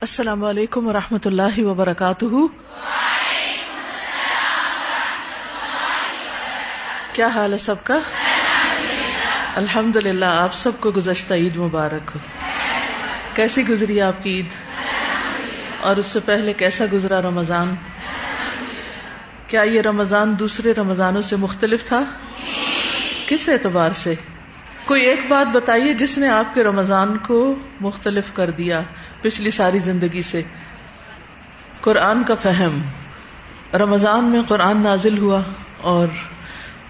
السلام علیکم و رحمۃ اللہ وبرکاتہ۔ کیا حال ہے سب کا؟ الحمد للہ آپ سب کو گزشتہ عید مبارک ہو۔ کیسی گزری آپ کی عید؟ اور اس سے پہلے کیسا گزرا رمضان؟ کیا یہ رمضان دوسرے رمضانوں سے مختلف تھا؟ کس اعتبار سے؟ کوئی ایک بات بتائیے جس نے آپ کے رمضان کو مختلف کر دیا۔ پچھلی ساری زندگی سے۔ قرآن کا فہم۔ رمضان میں قرآن نازل ہوا اور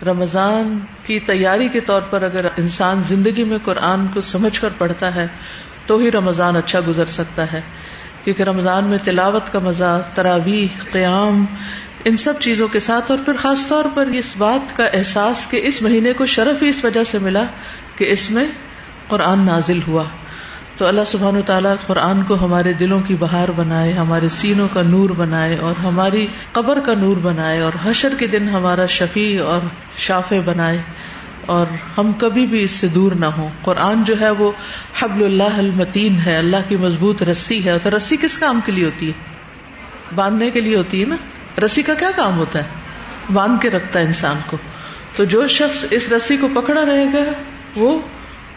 رمضان کی تیاری کے طور پر اگر انسان زندگی میں قرآن کو سمجھ کر پڑھتا ہے، تو ہی رمضان اچھا گزر سکتا ہے۔ کیونکہ رمضان میں تلاوت کا مزہ، تراویح، قیام، ان سب چیزوں کے ساتھ اور پھر خاص طور پر اس بات کا احساس کہ اس مہینے کو شرف ہی اس وجہ سے ملا کہ اس میں قرآن نازل ہوا۔ تو اللہ سبحان و تعالیٰ قرآن کو ہمارے دلوں کی بہار بنائے، ہمارے سینوں کا نور بنائے اور ہماری قبر کا نور بنائے اور حشر کے دن ہمارا شفیع اور شافع بنائے اور ہم کبھی بھی اس سے دور نہ ہوں۔ قرآن جو ہے وہ حبل اللہ المتین ہے، اللہ کی مضبوط رسی ہے تو رسی کس کام کے لیے ہوتی ہے؟ باندھنے کے لیے ہوتی ہے نا؟ رسی کا کیا کام ہوتا ہے؟ باندھ کے رکھتا ہے انسان کو۔ تو جو شخص اس رسی کو پکڑا رہے گا، وہ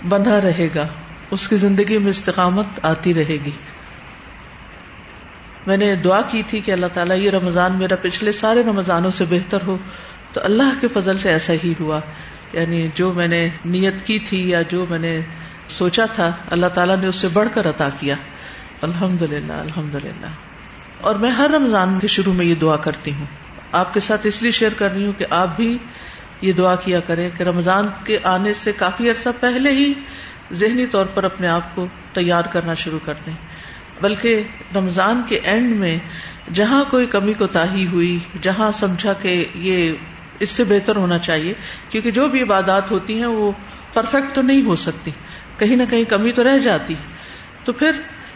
بندھا رہے گا۔ اس کی زندگی میں استقامت آتی رہے گی۔ میں نے دعا کی تھی کہ اللہ تعالیٰ یہ رمضان میرا پچھلے سارے رمضانوں سے بہتر ہو۔ تو اللہ کے فضل سے ایسا ہی ہوا۔ یعنی جو میں نے نیت کی تھی یا جو میں نے سوچا تھا، اللہ تعالیٰ نے اس سے بڑھ کر عطا کیا۔ الحمد للہ الحمد للہ اور میں ہر رمضان کے شروع میں یہ دعا کرتی ہوں۔ آپ کے ساتھ اس لیے شیئر کر رہی ہوں کہ آپ بھی یہ دعا کیا کریں کہ رمضان کے آنے سے کافی عرصہ پہلے ہی ذہنی طور پر اپنے آپ کو تیار کرنا شروع کر دیں۔ بلکہ رمضان کے اینڈ میں جہاں کوئی کمی کو تاہی ہوئی، جہاں سمجھا کہ یہ اس سے بہتر ہونا چاہیے، کیونکہ جو بھی عبادات ہوتی ہیں وہ پرفیکٹ تو نہیں ہو سکتی، کہیں نہ کہیں کمی تو رہ جاتی۔ تو پھر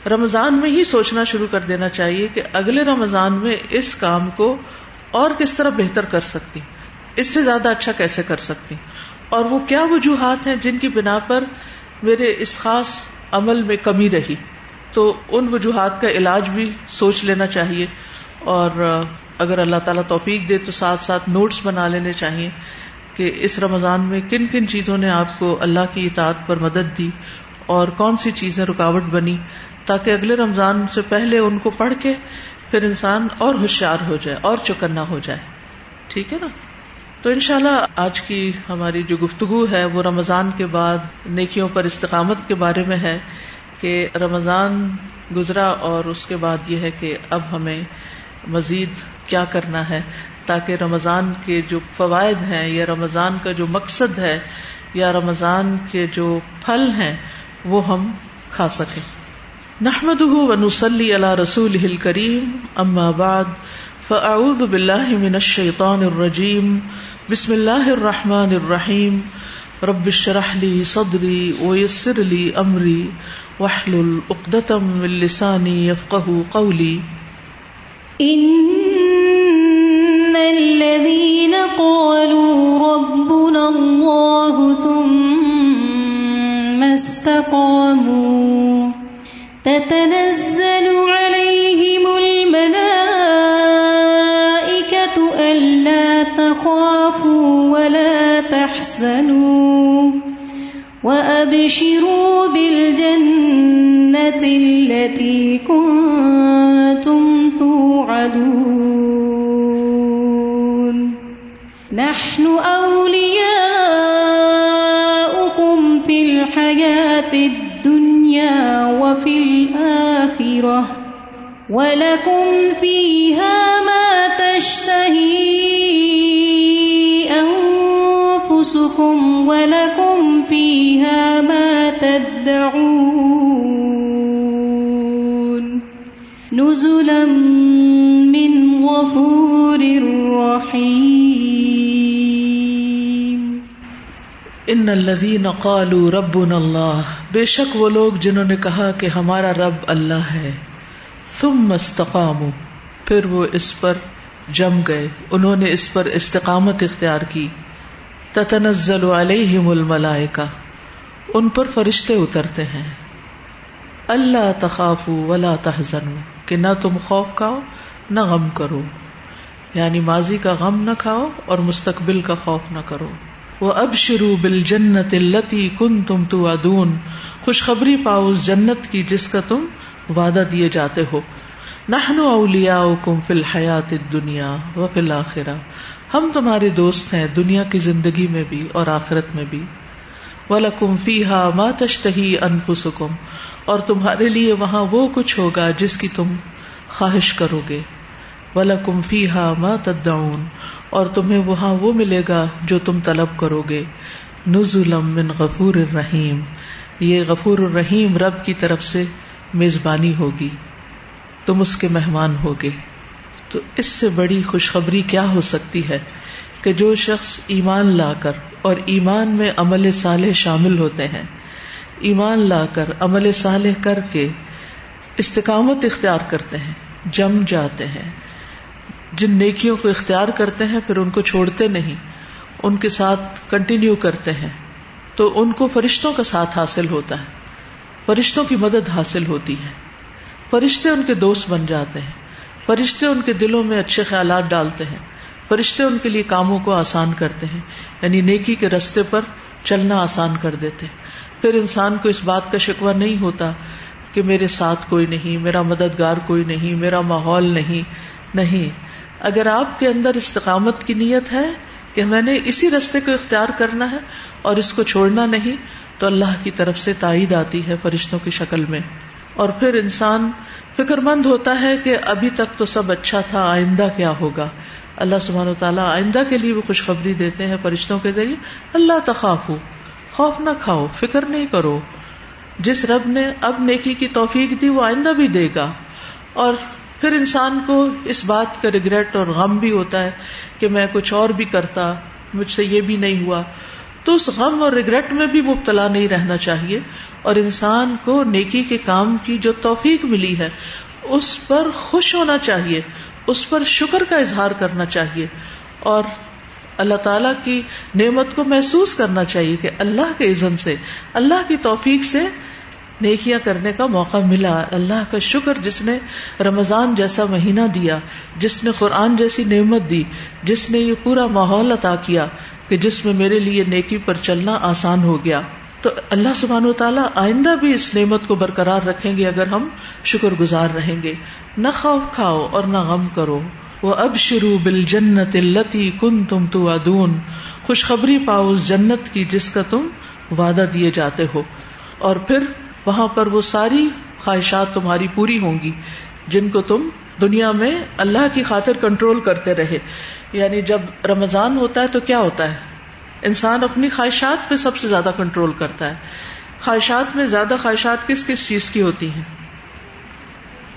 رمضان میں ہی سوچنا شروع کر دینا چاہیے کہ اگلے رمضان میں اس کام کو اور کس طرح بہتر کر سکتی، اس سے زیادہ اچھا کیسے کر سکتی۔ اور وہ کیا وجوہات ہیں جن کی بنا پر میرے اس خاص عمل میں کمی رہی، تو ان وجوہات کا علاج بھی سوچ لینا چاہیے۔ اور اگر اللہ تعالیٰ توفیق دے تو ساتھ ساتھ نوٹس بنا لینے چاہیے کہ اس رمضان میں کن کن چیزوں نے آپ کو اللہ کی اطاعت پر مدد دی اور کون سی چیزیں رکاوٹ بنی تاکہ اگلے رمضان سے پہلے ان کو پڑھ کے پھر انسان اور ہوشیار ہو جائے اور چکنا ہو جائے۔ ٹھیک ہے نا؟ تو انشاءاللہ اللہ آج کی ہماری جو گفتگو ہے وہ رمضان کے بعد نیکیوں پر استقامت کے بارے میں ہے کہ رمضان گزرا اور اس کے بعد یہ ہے کہ اب ہمیں مزید کیا کرنا ہے تاکہ رمضان کے جو فوائد ہیں یا رمضان کا جو مقصد ہے یا رمضان کے جو پھل ہیں وہ ہم کھا سکیں۔ نحمد ونسلی علی رسول کریم اما بعد۔ فاعوذ باللہ من الشیطان الرجیم، بسم اللہ الرحمن الرحیم، رب اشرح لي صدری ويسر لي امری، واحلل عقدة من لسانی يفقهوا قولی۔ ان الذين قالوا ربنا الله ثم استقاموا، تتنزل عليهم تخافوا ولا تحزنوا وأبشروا بالجنة التي كنتم توعدون نحن أولياؤكم في الحياة الدنيا وفي الآخرة ولكم فيها ما تشتهي أنفسكم ولكم فيها ما تدعون نزلا من غفور رحيم. ان الذين قالوا ربنا الله، بے شک وہ لوگ جنہوں نے کہا کہ ہمارا رب اللہ ہے، ثم مستقام پھر وہ اس پر جم گئے، انہوں نے اس پر استقامت اختیار کی۔ تتنزل علیہم الملائکہ، ان پر فرشتے اترتے ہیں۔ اللہ تخاف ولا تحزن کہ نہ تم خوف کھاؤ، نہ غم کرو۔ یعنی ماضی کا غم نہ کھاؤ اور مستقبل کا خوف نہ کرو۔ وہ اب شروع بل جنت التی کن تم تو ادون خوشخبری پاؤ اس جنت کی جس کا تم وعدہ دیے جاتے ہو۔ نہنو اولیا کم فی الحیات دنیا و فی الآخرہ ہم تمہارے دوست ہیں دنیا کی زندگی میں بھی اور آخرت میں بھی۔ وَلَكُمْ فِيهَا مَا تَشْتَهِي أَنفُسُكُمْ، اور تمہارے لیے وہاں وہ کچھ ہوگا جس کی تم خواہش کرو گے۔ وَلَكُمْ فِيهَا مَا تَدَّعُونَ، اور تمہیں وہاں وہ ملے گا جو تم طلب کرو گے۔ نُزُلًا مِّن غَفُورٍ الرحیم یہ غفور الرحیم رب کی طرف سے میزبانی ہوگی، تم اس کے مہمان ہوگے۔ تو اس سے بڑی خوشخبری کیا ہو سکتی ہے کہ جو شخص ایمان لا کر اور ایمان میں عمل صالح شامل ہوتے ہیں، ایمان لا کر عمل صالح کر کے استقامت اختیار کرتے ہیں، جم جاتے ہیں۔ جن نیکیوں کو اختیار کرتے ہیں، پھر ان کو چھوڑتے نہیں، ان کے ساتھ کنٹینیو کرتے ہیں۔ تو ان کو فرشتوں کا ساتھ حاصل ہوتا ہے، فرشتوں کی مدد حاصل ہوتی ہے۔ فرشتے ان کے دوست بن جاتے ہیں۔ فرشتے ان کے دلوں میں اچھے خیالات ڈالتے ہیں۔ فرشتے ان کے لیے کاموں کو آسان کرتے ہیں یعنی نیکی کے رستے پر چلنا آسان کر دیتے پھر انسان کو اس بات کا شکوہ نہیں ہوتا کہ میرے ساتھ کوئی نہیں، میرا مددگار کوئی نہیں، میرا ماحول نہیں۔ نہیں۔ اگر آپ کے اندر استقامت کی نیت ہے کہ میں نے اسی رستے کو اختیار کرنا ہے اور اس کو چھوڑنا نہیں، تو اللہ کی طرف سے تائید آتی ہے فرشتوں کی شکل میں۔ اور پھر انسان فکر مند ہوتا ہے کہ ابھی تک تو سب اچھا تھا، آئندہ کیا ہوگا؟ اللہ سبحانہ و تعالیٰ آئندہ کے لیے بھی خوشخبری دیتے ہیں فرشتوں کے ذریعے۔ اللہ تخاف ہو خوف نہ کھاؤ، فکر نہیں کرو۔ جس رب نے اب نیکی کی توفیق دی، وہ آئندہ بھی دے گا۔ اور پھر انسان کو اس بات کا ریگریٹ اور غم بھی ہوتا ہے کہ میں کچھ اور بھی کرتا، مجھ سے یہ بھی نہیں ہوا۔ تو اس غم اور ریگریٹ میں بھی مبتلا نہیں رہنا چاہیے۔ اور انسان کو نیکی کے کام کی جو توفیق ملی ہے، اس پر خوش ہونا چاہیے، اس پر شکر کا اظہار کرنا چاہیے۔ اور اللہ تعالی کی نعمت کو محسوس کرنا چاہیے کہ اللہ کے عزن سے، اللہ کی توفیق سے نیکیاں کرنے کا موقع ملا۔ اللہ کا شکر جس نے رمضان جیسا مہینہ دیا، جس نے قرآن جیسی نعمت دی، جس نے یہ پورا ماحول عطا کیا کہ جس میں میرے لیے نیکی پر چلنا آسان ہو گیا۔ تو اللہ سبحان و تعالیٰ آئندہ بھی اس نعمت کو برقرار رکھیں گے اگر ہم شکر گزار رہیں گے۔ نہ خوف کھاؤ اور نہ غم کرو۔ وہ اب شروع بل جنت التی کن تم تو ادون خوشخبری پاؤ اس جنت کی جس کا تم وعدہ دیے جاتے ہو۔ اور پھر وہاں پر وہ ساری خواہشات تمہاری پوری ہوں گی جن کو تم دنیا میں اللہ کی خاطر کنٹرول کرتے رہے۔ یعنی جب رمضان ہوتا ہے تو کیا ہوتا ہے؟ انسان اپنی خواہشات پہ سب سے زیادہ کنٹرول کرتا ہے۔ خواہشات میں زیادہ خواہشات کس کس چیز کی ہوتی ہیں؟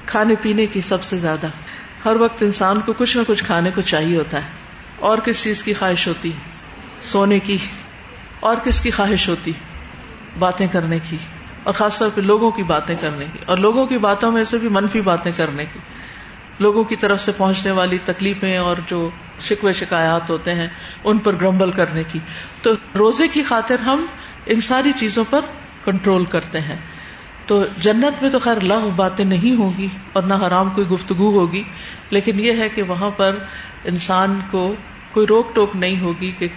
کھانے پینے کی سب سے زیادہ۔ ہر وقت انسان کو کچھ نہ کچھ کھانے کو چاہیے ہوتا ہے۔ اور کس چیز کی خواہش ہوتی سونے کی۔ اور کس کی خواہش ہوتی باتیں کرنے کی۔ اور خاص طور پہ لوگوں کی باتیں کرنے کی۔ اور لوگوں کی باتوں میں سے بھی منفی باتیں کرنے کی۔ لوگوں کی طرف سے پہنچنے والی تکلیفیں اور جو شکوے شکایات ہوتے ہیں، ان پر گرمبل کرنے کی۔ تو روزے کی خاطر ہم ان ساری چیزوں پر کنٹرول کرتے ہیں۔ تو جنت میں تو خیر لغ باتیں نہیں ہوگی اور نہ حرام کوئی گفتگو ہوگی، لیکن یہ ہے کہ وہاں پر انسان کو کوئی روک ٹوک نہیں ہوگی کہ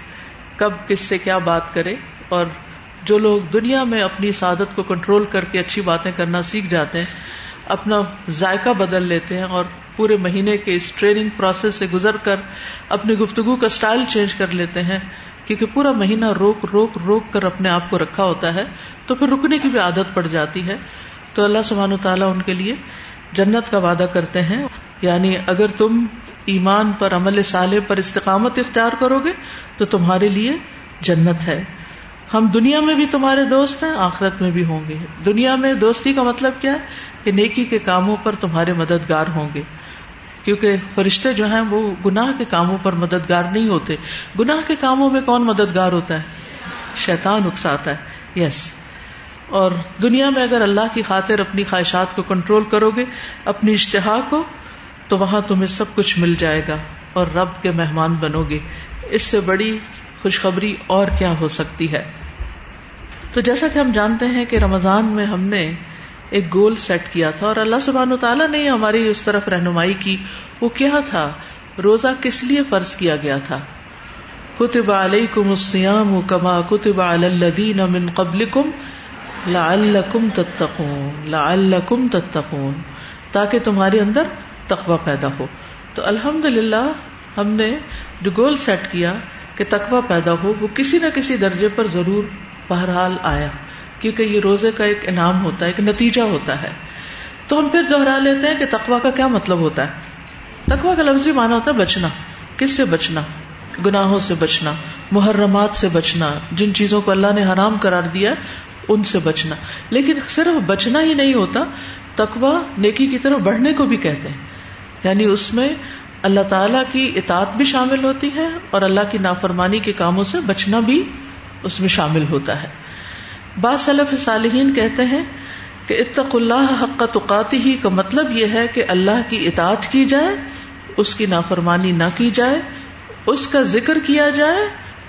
کب کس سے کیا بات کرے۔ اور جو لوگ دنیا میں اپنی سعادت کو کنٹرول کر کے اچھی باتیں کرنا سیکھ جاتے ہیں اپنا ذائقہ بدل لیتے ہیں اور پورے مہینے کے اس ٹریننگ پروسیس سے گزر کر اپنی گفتگو کا اسٹائل چینج کر لیتے ہیں۔ کیونکہ پورا مہینہ روک روک روک کر اپنے آپ کو رکھا ہوتا ہے، تو پھر رکنے کی بھی عادت پڑ جاتی ہے۔ تو اللہ سبحانہ تعالیٰ ان کے لیے جنت کا وعدہ کرتے ہیں۔ یعنی اگر تم ایمان پر عمل صالح پر استقامت اختیار کرو گے، تو تمہارے لیے جنت ہے۔ ہم دنیا میں بھی تمہارے دوست ہیں، آخرت میں بھی ہوں گے۔ دنیا میں دوستی کا مطلب کیا ہے؟ کہ نیکی کے کاموں پر تمہارے مددگار ہوں گے۔ کیونکہ فرشتے جو ہیں، وہ گناہ کے کاموں پر مددگار نہیں ہوتے۔ گناہ کے کاموں میں کون مددگار ہوتا ہے؟ شیطان اکساتا ہے۔ یس اور دنیا میں اگر اللہ کی خاطر اپنی خواہشات کو کنٹرول کرو گے اپنی اشتہا کو، تو وہاں تمہیں سب کچھ مل جائے گا اور رب کے مہمان بنو گے اس سے بڑی خوشخبری اور کیا ہو سکتی ہے؟ تو جیسا کہ ہم جانتے ہیں کہ رمضان میں ہم نے ایک گول سیٹ کیا تھا اور اللہ سبحان تعالیٰ نے ہماری اس طرف رہنمائی کی۔ وہ کیا تھا؟ روزہ کس لیے فرض کیا گیا تھا؟ کتب علیکم السیام کما کتب علی الذین من قبلکم لعلکم تتقون لعلکم تتقون، تاکہ تمہارے اندر تقوی پیدا ہو۔ تو الحمد للہ ہم نے جو گول سیٹ کیا کہ تقوی پیدا ہو، وہ کسی نہ کسی درجے پر ضرور بہرحال آیا، کیونکہ یہ روزے کا ایک انعام ہوتا ہے، ایک نتیجہ ہوتا ہے۔ تو ہم پھر دوہرا لیتے ہیں کہ تقوا کا کیا مطلب ہوتا ہے۔ تقوا کا لفظی مانا ہوتا ہے بچنا، کس سے بچنا؟ گناہوں سے بچنا، محرمات سے بچنا، جن چیزوں کو اللہ نے حرام قرار دیا، ان سے بچنا۔ لیکن صرف بچنا ہی نہیں ہوتا تقوا نیکی کی طرف بڑھنے کو بھی کہتے ہیں۔ یعنی اس میں اللہ تعالی کی اطاعت بھی شامل ہوتی ہے اور اللہ کی نافرمانی کے کاموں سے بچنا بھی اس میں شامل ہوتا ہے۔ بعض صلف صالحین کہتے ہیں کہ اتق اللہ حق تقاتی ہی کا مطلب یہ ہے کہ اللہ کی اطاعت کی جائے، اس کی نافرمانی نہ کی جائے، اس کا ذکر کیا جائے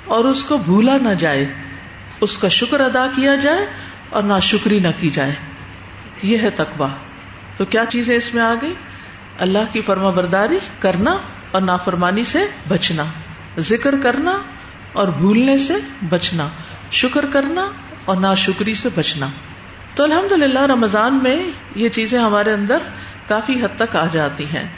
اور اس کو بھولا نہ جائے۔ اس کا شکر ادا کیا جائے اور نہ شکری نہ کی جائے۔ یہ ہے تقوا تو کیا چیزیں اس میں آ گئی اللہ کی فرما برداری کرنا اور نافرمانی سے بچنا، ذکر کرنا اور بھولنے سے بچنا، شکر کرنا اور نا شکری سے بچنا۔ تو الحمد للہ رمضان میں یہ چیزیں ہمارے اندر کافی حد تک آ جاتی ہیں۔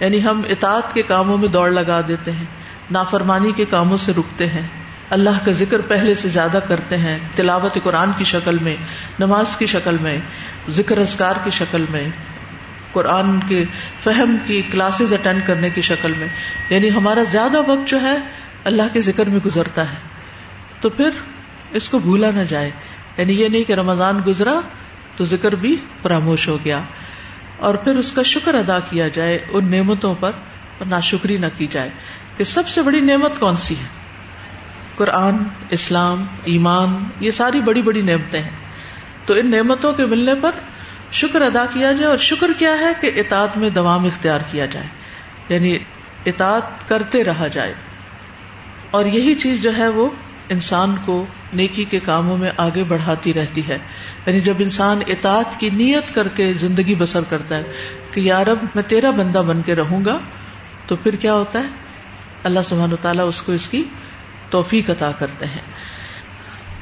یعنی ہم اطاعت کے کاموں میں دوڑ لگا دیتے ہیں، نافرمانی کے کاموں سے رکتے ہیں۔ اللہ کا ذکر پہلے سے زیادہ کرتے ہیں، تلاوت قرآن کی شکل میں، نماز کی شکل میں، ذکر اذکار کی شکل میں، قرآن کے فہم کی کلاسز اٹینڈ کرنے کی شکل میں۔ یعنی ہمارا زیادہ وقت جو ہے اللہ کے ذکر میں گزرتا ہے۔ تو پھر اس کو بھولا نہ جائے۔ یعنی یہ نہیں کہ رمضان گزرا تو ذکر بھی فراموش ہو گیا۔ اور پھر اس کا شکر ادا کیا جائے ان نعمتوں پر اور ناشکری نہ کی جائے کہ سب سے بڑی نعمت کون سی ہے؟ قرآن، اسلام، ایمان، یہ ساری بڑی بڑی نعمتیں ہیں۔ تو ان نعمتوں کے ملنے پر شکر ادا کیا جائے اور شکر کیا ہے کہ اطاعت میں دوام اختیار کیا جائے۔ یعنی اطاعت کرتے رہا جائے۔ اور یہی چیز جو ہے وہ انسان کو نیکی کے کاموں میں آگے بڑھاتی رہتی ہے۔ یعنی جب انسان اطاعت کی نیت کر کے زندگی بسر کرتا ہے کہ یارب میں تیرا بندہ بن کے رہوں گا، تو پھر کیا ہوتا ہے؟ اللہ سبحان و تعالیٰ اس کو اس کی توفیق عطا کرتے ہیں۔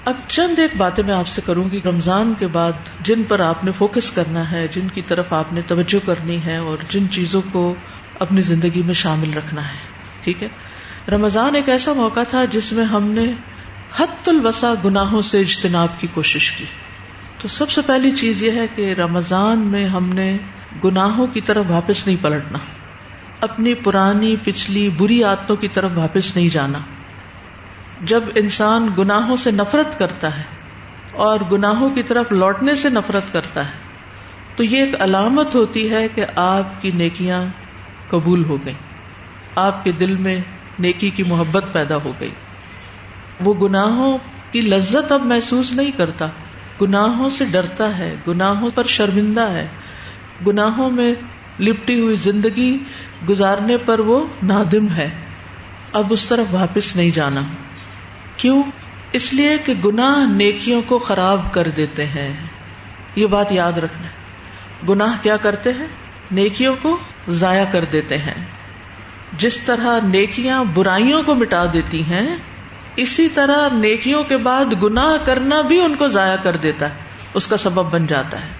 اب چند ایک باتیں میں آپ سے کروں گی۔ رمضان کے بعد جن پر آپ نے فوکس کرنا ہے، جن کی طرف آپ نے توجہ کرنی ہے اور جن چیزوں کو اپنی زندگی میں شامل رکھنا ہے، ٹھیک ہے؟ رمضان ایک ایسا موقع تھا جس میں ہم نے حت الوسا گناہوں سے اجتناب کی کوشش کی۔ تو سب سے پہلی چیز یہ ہے کہ رمضان میں ہم نے گناہوں کی طرف واپس نہیں پلٹنا۔ اپنی پرانی، پچھلی، بری عادتوں کی طرف واپس نہیں جانا۔ جب انسان گناہوں سے نفرت کرتا ہے اور گناہوں کی طرف لوٹنے سے نفرت کرتا ہے، تو یہ ایک علامت ہوتی ہے کہ آپ کی نیکیاں قبول ہو گئیں۔ آپ کے دل میں نیکی کی محبت پیدا ہو گئی۔ وہ گناہوں کی لذت اب محسوس نہیں کرتا۔ گناہوں سے ڈرتا ہے، گناہوں پر شرمندہ ہے۔ گناہوں میں لپٹی ہوئی زندگی گزارنے پر وہ نادم ہے۔ اب اس طرف واپس نہیں جانا۔ کیوں؟ اس لیے کہ گناہ نیکیوں کو خراب کر دیتے ہیں۔ یہ بات یاد رکھنا۔ گناہ کیا کرتے ہیں؟ نیکیوں کو ضائع کر دیتے ہیں۔ جس طرح نیکیاں برائیوں کو مٹا دیتی ہیں، اسی طرح نیکیوں کے بعد گناہ کرنا بھی ان کو ضائع کر دیتا ہے، اس کا سبب بن جاتا ہے۔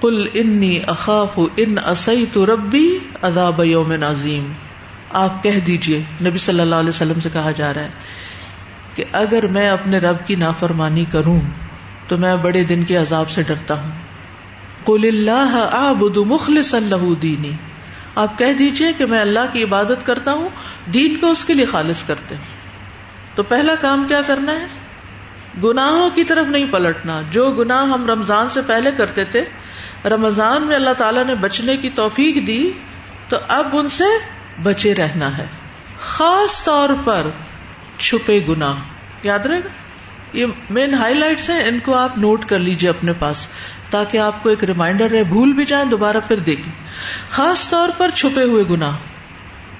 کل انی اخاف ان اسی تو ربی اداب یوم نازیم آپ کہہ دیجیے نبی صلی اللہ علیہ وسلم سے کہا جا رہا ہے کہ اگر میں اپنے رب کی نافرمانی کروں، تو میں بڑے دن کے عذاب سے ڈرتا ہوں۔ کل اللہ آبد مخلص اللہ دینی۔ آپ کہہ دیجیے کہ میں اللہ کی عبادت کرتا ہوں، دین کو اس کے لیے خالص کرتے ہوں تو پہلا کام کیا کرنا ہے؟ گناہوں کی طرف نہیں پلٹنا۔ جو گناہ ہم رمضان سے پہلے کرتے تھے، رمضان میں اللہ تعالیٰ نے بچنے کی توفیق دی، تو اب ان سے بچے رہنا ہے۔ خاص طور پر چھپے گناہ۔ یاد رہے گا؟ یہ مین ہائی لائٹس ہیں، ان کو آپ نوٹ کر لیجیے اپنے پاس۔ تاکہ آپ کو ایک ریمائنڈر رہے، بھول بھی جائیں، دوبارہ پھر دیکھیں۔ خاص طور پر چھپے ہوئے گناہ۔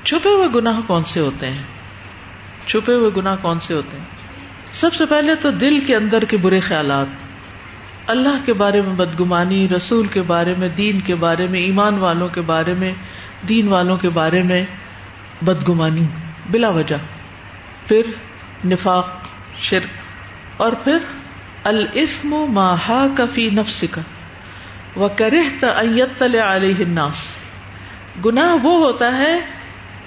چھپے ہوئے گناہ کون سے ہوتے ہیں؟ چھپے ہوئے گناہ کون سے ہوتے ہیں؟ سب سے پہلے تو دل کے اندر کے برے خیالات۔ اللہ کے بارے میں بدگمانی، رسول کے بارے میں، دین کے بارے میں، ایمان والوں کے بارے میں، دین والوں کے بارے میں بدگمانی، بلا وجہ۔ پھر نفاق، شرک اور پھر الفم ماہا کفی نفس کا وہ کرے علیہ الناس۔ گناہ وہ ہوتا ہے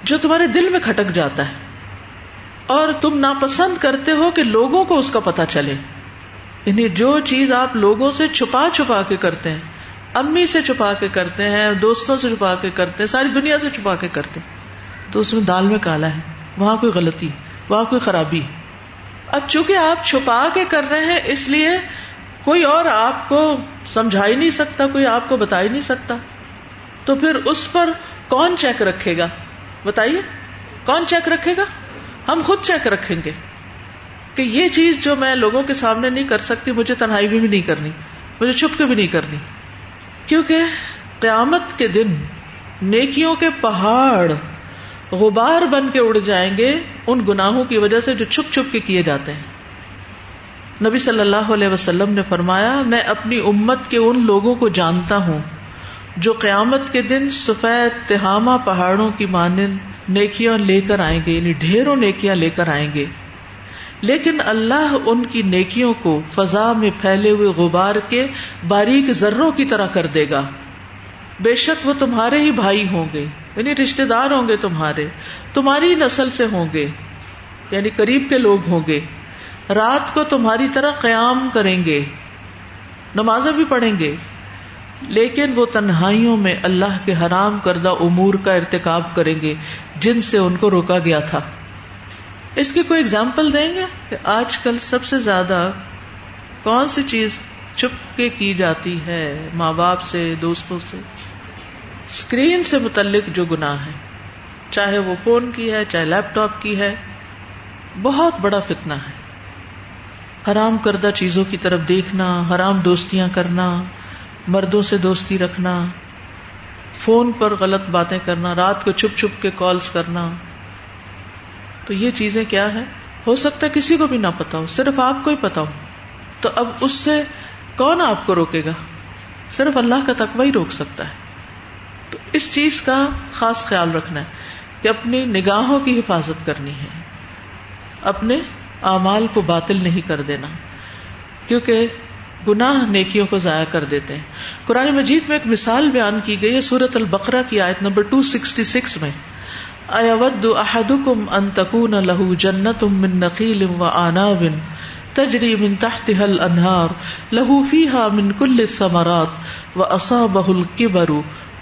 جو تمہارے دل میں کھٹک جاتا ہے۔ اور تم ناپسند کرتے ہو کہ لوگوں کو اس کا پتا چلے۔ یعنی جو چیز آپ لوگوں سے چھپا چھپا کے کرتے ہیں، امی سے چھپا کے کرتے ہیں، دوستوں سے چھپا کے کرتے ہیں، ساری دنیا سے چھپا کے کرتے ہیں۔ تو اس میں دال میں کالا ہے، وہاں کوئی غلطی، وہاں کوئی خرابی۔ اب چونکہ آپ چھپا کے کر رہے ہیں، اس لیے کوئی اور آپ کو سمجھا ہی نہیں سکتا، کوئی آپ کو بتا ہی نہیں سکتا۔ تو پھر اس پر کون چیک رکھے گا؟ بتائیے، کون چیک رکھے گا؟ ہم خود چیک رکھیں گے کہ یہ چیز جو میں لوگوں کے سامنے نہیں کر سکتی، مجھے تنہائی بھی نہیں کرنی، مجھے چھپ کے بھی نہیں کرنی۔ کیونکہ قیامت کے دن نیکیوں کے پہاڑ غبار بن کے اڑ جائیں گے ان گناہوں کی وجہ سے جو چھپ چھپ کے کیے جاتے ہیں۔ نبی صلی اللہ علیہ وسلم نے فرمایا، میں اپنی امت کے ان لوگوں کو جانتا ہوں جو قیامت کے دن سفید تہامہ پہاڑوں کی مانند نیکیاں لے کر آئیں گے یعنی ڈھیروں نیکیاں لے کر آئیں گے۔ لیکن اللہ ان کی نیکیوں کو فضا میں پھیلے ہوئے غبار کے باریک ذروں کی طرح کر دے گا۔ بے شک وہ تمہارے ہی بھائی ہوں گے۔ یعنی رشتے دار ہوں گے تمہارے، تمہاری نسل سے ہوں گے یعنی قریب کے لوگ ہوں گے۔ رات کو تمہاری طرح قیام کریں گے، نمازیں بھی پڑھیں گے، لیکن وہ تنہائیوں میں اللہ کے حرام کردہ امور کا ارتکاب کریں گے جن سے ان کو روکا گیا تھا۔ اس کی کوئی اگزامپل دیں گے کہ آج کل سب سے زیادہ کون سی چیز چپ کے کی جاتی ہے ماں باپ سے، دوستوں سے؟ اسکرین سے متعلق جو گناہ ہے چاہے وہ فون کی ہے، چاہے لیپ ٹاپ کی ہے، بہت بڑا فتنا ہے۔ حرام کردہ چیزوں کی طرف دیکھنا، حرام دوستیاں کرنا، مردوں سے دوستی رکھنا، فون پر غلط باتیں کرنا، رات کو چھپ چھپ کے کالز کرنا۔ تو یہ چیزیں کیا ہے ہو سکتا ہے کسی کو بھی نہ پتا ہو، صرف آپ کو ہی پتا ہو۔ تو اب اس سے کون آپ کو روکے گا؟ صرف اللہ کا تقوی ہی روک سکتا ہے۔ تو اس چیز کا خاص خیال رکھنا ہے کہ اپنی نگاہوں کی حفاظت کرنی ہے۔ اپنے اعمال کو باطل نہیں کر دینا۔ کیونکہ گناہ نیکیوں کو ضائع کر دیتے ہیں۔ قرآن مجید میں ایک مثال بیان کی گئی ہے سورت البقرہ کی آیت نمبر 266 میں۔ اود احدکم ان تکون له جنت من نقیل و آناب تجری من تحتها الانہار له فيها من كل الثمرات واصابه الكبر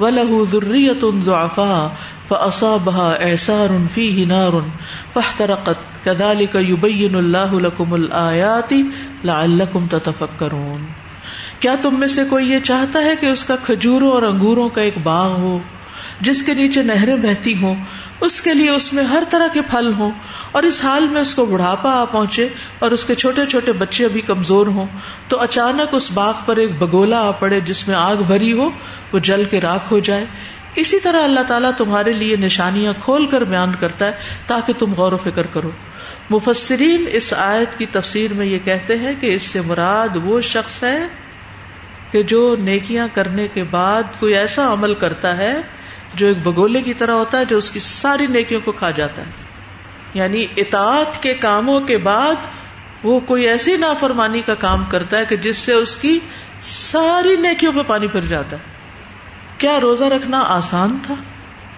وله ذرية ضعفاء فأصابها إعصار فيه نار فاحترقت. كذلك يبين الله لكم الآيات لعلكم تتفكرون. کیا تم میں سے کوئی یہ چاہتا ہے کہ اس کا کھجوروں اور انگوروں کا ایک باغ ہو؟ جس کے نیچے نہریں بہتی ہوں، اس کے لیے اس میں ہر طرح کے پھل ہوں، اور اس حال میں اس کو بڑھاپا آ پہنچے اور اس کے چھوٹے چھوٹے بچے ابھی کمزور ہوں، تو اچانک اس باغ پر ایک بگولا آ پڑے جس میں آگ بھری ہو، وہ جل کے راک ہو جائے۔ اسی طرح اللہ تعالیٰ تمہارے لیے نشانیاں کھول کر بیان کرتا ہے تاکہ تم غور و فکر کرو۔ مفسرین اس آیت کی تفسیر میں یہ کہتے ہیں کہ اس سے مراد وہ شخص ہے کہ جو نیکیاں کرنے کے بعد کوئی ایسا عمل کرتا ہے جو ایک بگولے کی طرح ہوتا ہے، جو اس کی ساری نیکیوں کو کھا جاتا ہے۔ یعنی اطاعت کے کاموں کے بعد وہ کوئی ایسی نافرمانی کا کام کرتا ہے کہ جس سے اس کی ساری نیکیوں پہ پانی پھر جاتا ہے۔ کیا روزہ رکھنا آسان تھا؟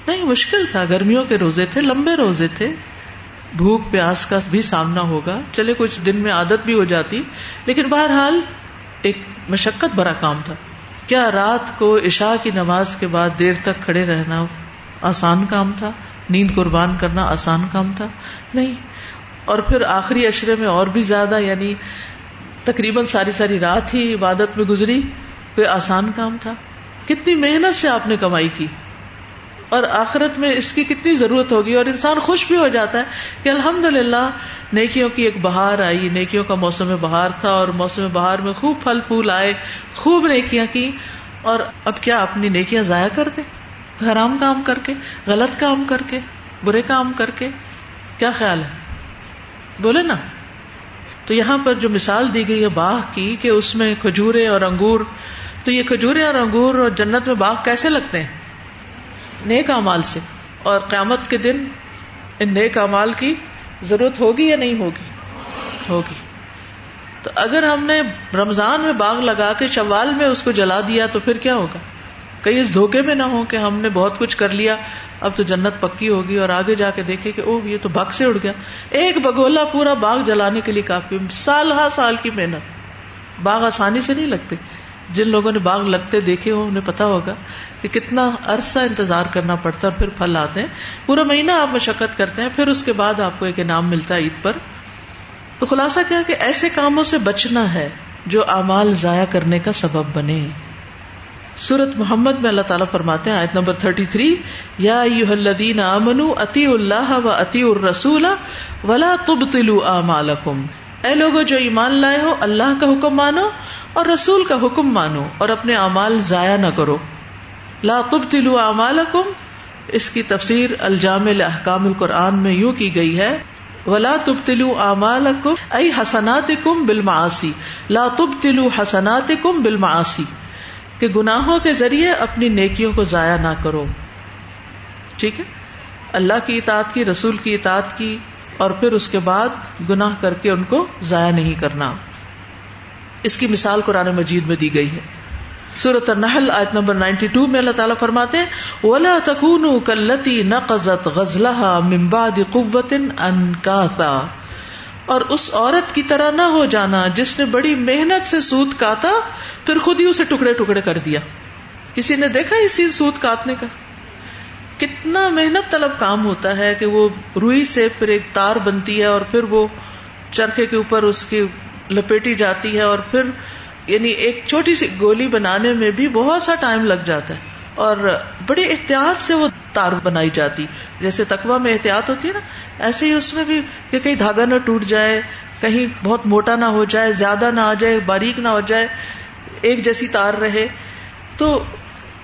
نہیں، مشکل تھا۔ گرمیوں کے روزے تھے، لمبے روزے تھے۔ بھوک، پیاس کا بھی سامنا ہوگا۔ چلے، کچھ دن میں عادت بھی ہو جاتی۔ لیکن بہرحال ایک مشقت بڑا کام تھا۔ کیا رات کو عشاء کی نماز کے بعد دیر تک کھڑے رہنا آسان کام تھا؟ نیند قربان کرنا آسان کام تھا؟ نہیں۔ اور پھر آخری اشرے میں اور بھی زیادہ یعنی تقریباً ساری ساری رات ہی عبادت میں گزری، کوئی آسان کام تھا؟ کتنی محنت سے آپ نے کمائی کی؟ اور آخرت میں اس کی کتنی ضرورت ہوگی اور انسان خوش بھی ہو جاتا ہے کہ الحمد للہ نیکیوں کی ایک بہار آئی، نیکیوں کا موسم بہار تھا اور موسم بہار میں خوب پھل پھول آئے، خوب نیکیاں کی اور اب کیا اپنی نیکیاں ضائع کر دیں؟ حرام کام کر کے، غلط کام کر کے، برے کام کر کے؟ کیا خیال ہے؟ بولے نا۔ تو یہاں پر جو مثال دی گئی ہے باغ کی کہ اس میں کھجورے اور انگور، تو یہ کھجورے اور انگور اور جنت میں باغ کیسے لگتے ہیں؟ نیک امال سے اور قیامت کے دن ان نیک امال کی ضرورت ہوگی یا نہیں ہوگی؟ ہوگی۔ تو اگر ہم نے رمضان میں باغ لگا کے شوال میں اس کو جلا دیا تو پھر کیا ہوگا؟ کہیں اس دھوکے میں نہ ہو کہ ہم نے بہت کچھ کر لیا، اب تو جنت پکی ہوگی اور آگے جا کے دیکھے کہ او یہ تو باغ سے اڑ گیا۔ ایک بگولا پورا باغ جلانے کے لیے کافی، سال ہا سال کی محنت۔ باغ آسانی سے نہیں لگتے۔ جن لوگوں نے باغ لگتے دیکھے ہو انہیں پتا ہوگا کہ کتنا عرصہ انتظار کرنا پڑتا ہے پھر پھل آتے ہیں۔ پورا مہینہ آپ مشقت کرتے ہیں، پھر اس کے بعد آپ کو ایک انعام ملتا ہے عید پر۔ تو خلاصہ کیا کہ ایسے کاموں سے بچنا ہے جو اعمال ضائع کرنے کا سبب بنے۔ سورت محمد میں اللہ تعالیٰ فرماتے ہیں، آیت نمبر تھرٹی تھری، یا الذین آمنوا اتی اللہ و اتی الرسول ولا تبطلوا اعمالکم۔ اے لوگوں جو ایمان لائے ہو، اللہ کا حکم مانو اور رسول کا حکم مانو اور اپنے اعمال ضائع نہ کرو۔ لا تبطلوا اعمالکم، اس کی تفسیر الجامع احکام القرآن میں یوں کی گئی ہے، ولا تب تلو امال کم ائی لا تب تلو حسنات کم کہ گناہوں کے ذریعے اپنی نیکیوں کو ضائع نہ کرو۔ ٹھیک ہے؟ اللہ کی اطاعت کی، رسول کی اطاعت کی، اور پھر اس کے بعد گناہ کر کے ان کو ضائع نہیں کرنا۔ اس کی مثال قرآن مجید میں دی گئی ہے۔ سورت النحل، آیت نمبر 92 میں اللہ تعالیٰ فرماتے ہیں، ولا تکون کلتی نقزت غزلہ ممباد قوت انکاتا اور اس عورت کی طرح نہ ہو جانا جس نے بڑی محنت سے سوت کاتا، پھر خود ہی اسے ٹکڑے ٹکڑے کر دیا۔ کسی نے دیکھا اسی سوت کاٹنے کا؟ کتنا محنت طلب کام ہوتا ہے کہ وہ روئی سے پھر ایک تار بنتی ہے اور پھر وہ چرخے کے اوپر اس کی لپیٹی جاتی ہے اور پھر یعنی ایک چھوٹی سی گولی بنانے میں بھی بہت سا ٹائم لگ جاتا ہے اور بڑی احتیاط سے وہ تار بنائی جاتی جیسے تقوا میں احتیاط ہوتی ہے نا، ایسے ہی اس میں بھی کہ کہیں دھاگا نہ ٹوٹ جائے، کہیں بہت موٹا نہ ہو جائے، زیادہ نہ آ جائے، باریک نہ ہو جائے، ایک جیسی تار رہے، تو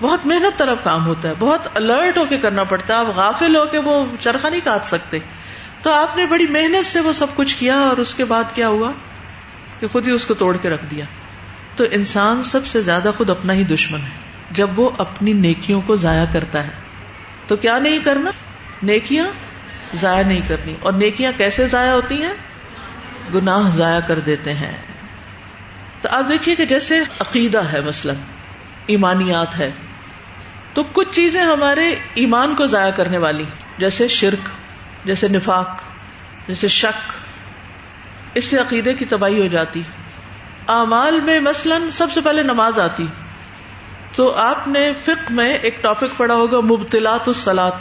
بہت محنت طلب کام ہوتا ہے، بہت الرٹ ہو کے کرنا پڑتا ہے آپ غافل ہو کے وہ چرخا نہیں کاٹ سکتے۔ تو آپ نے بڑی محنت سے وہ سب کچھ کیا اور اس کے بعد کیا ہوا؟ کہ خود ہی اس کو توڑ کے رکھ دیا۔ تو انسان سب سے زیادہ خود اپنا ہی دشمن ہے۔ جب وہ اپنی نیکیوں کو ضائع کرتا ہے، تو کیا نہیں کرنا؟ نیکیاں ضائع نہیں کرنی۔ اور نیکیاں کیسے ضائع ہوتی ہیں؟ گناہ ضائع کر دیتے ہیں۔ تو آپ دیکھیے کہ جیسے عقیدہ ہے، مثلاً ایمانیات ہے، تو کچھ چیزیں ہمارے ایمان کو ضائع کرنے والی جیسے شرک، جیسے نفاق، جیسے شک، اس سے عقیدے کی تباہی ہو جاتی۔ اعمال میں مثلاً سب سے پہلے نماز آتی۔ تو آپ نے فک میں ایک ٹاپک پڑھا ہوگا، مبتلات السلات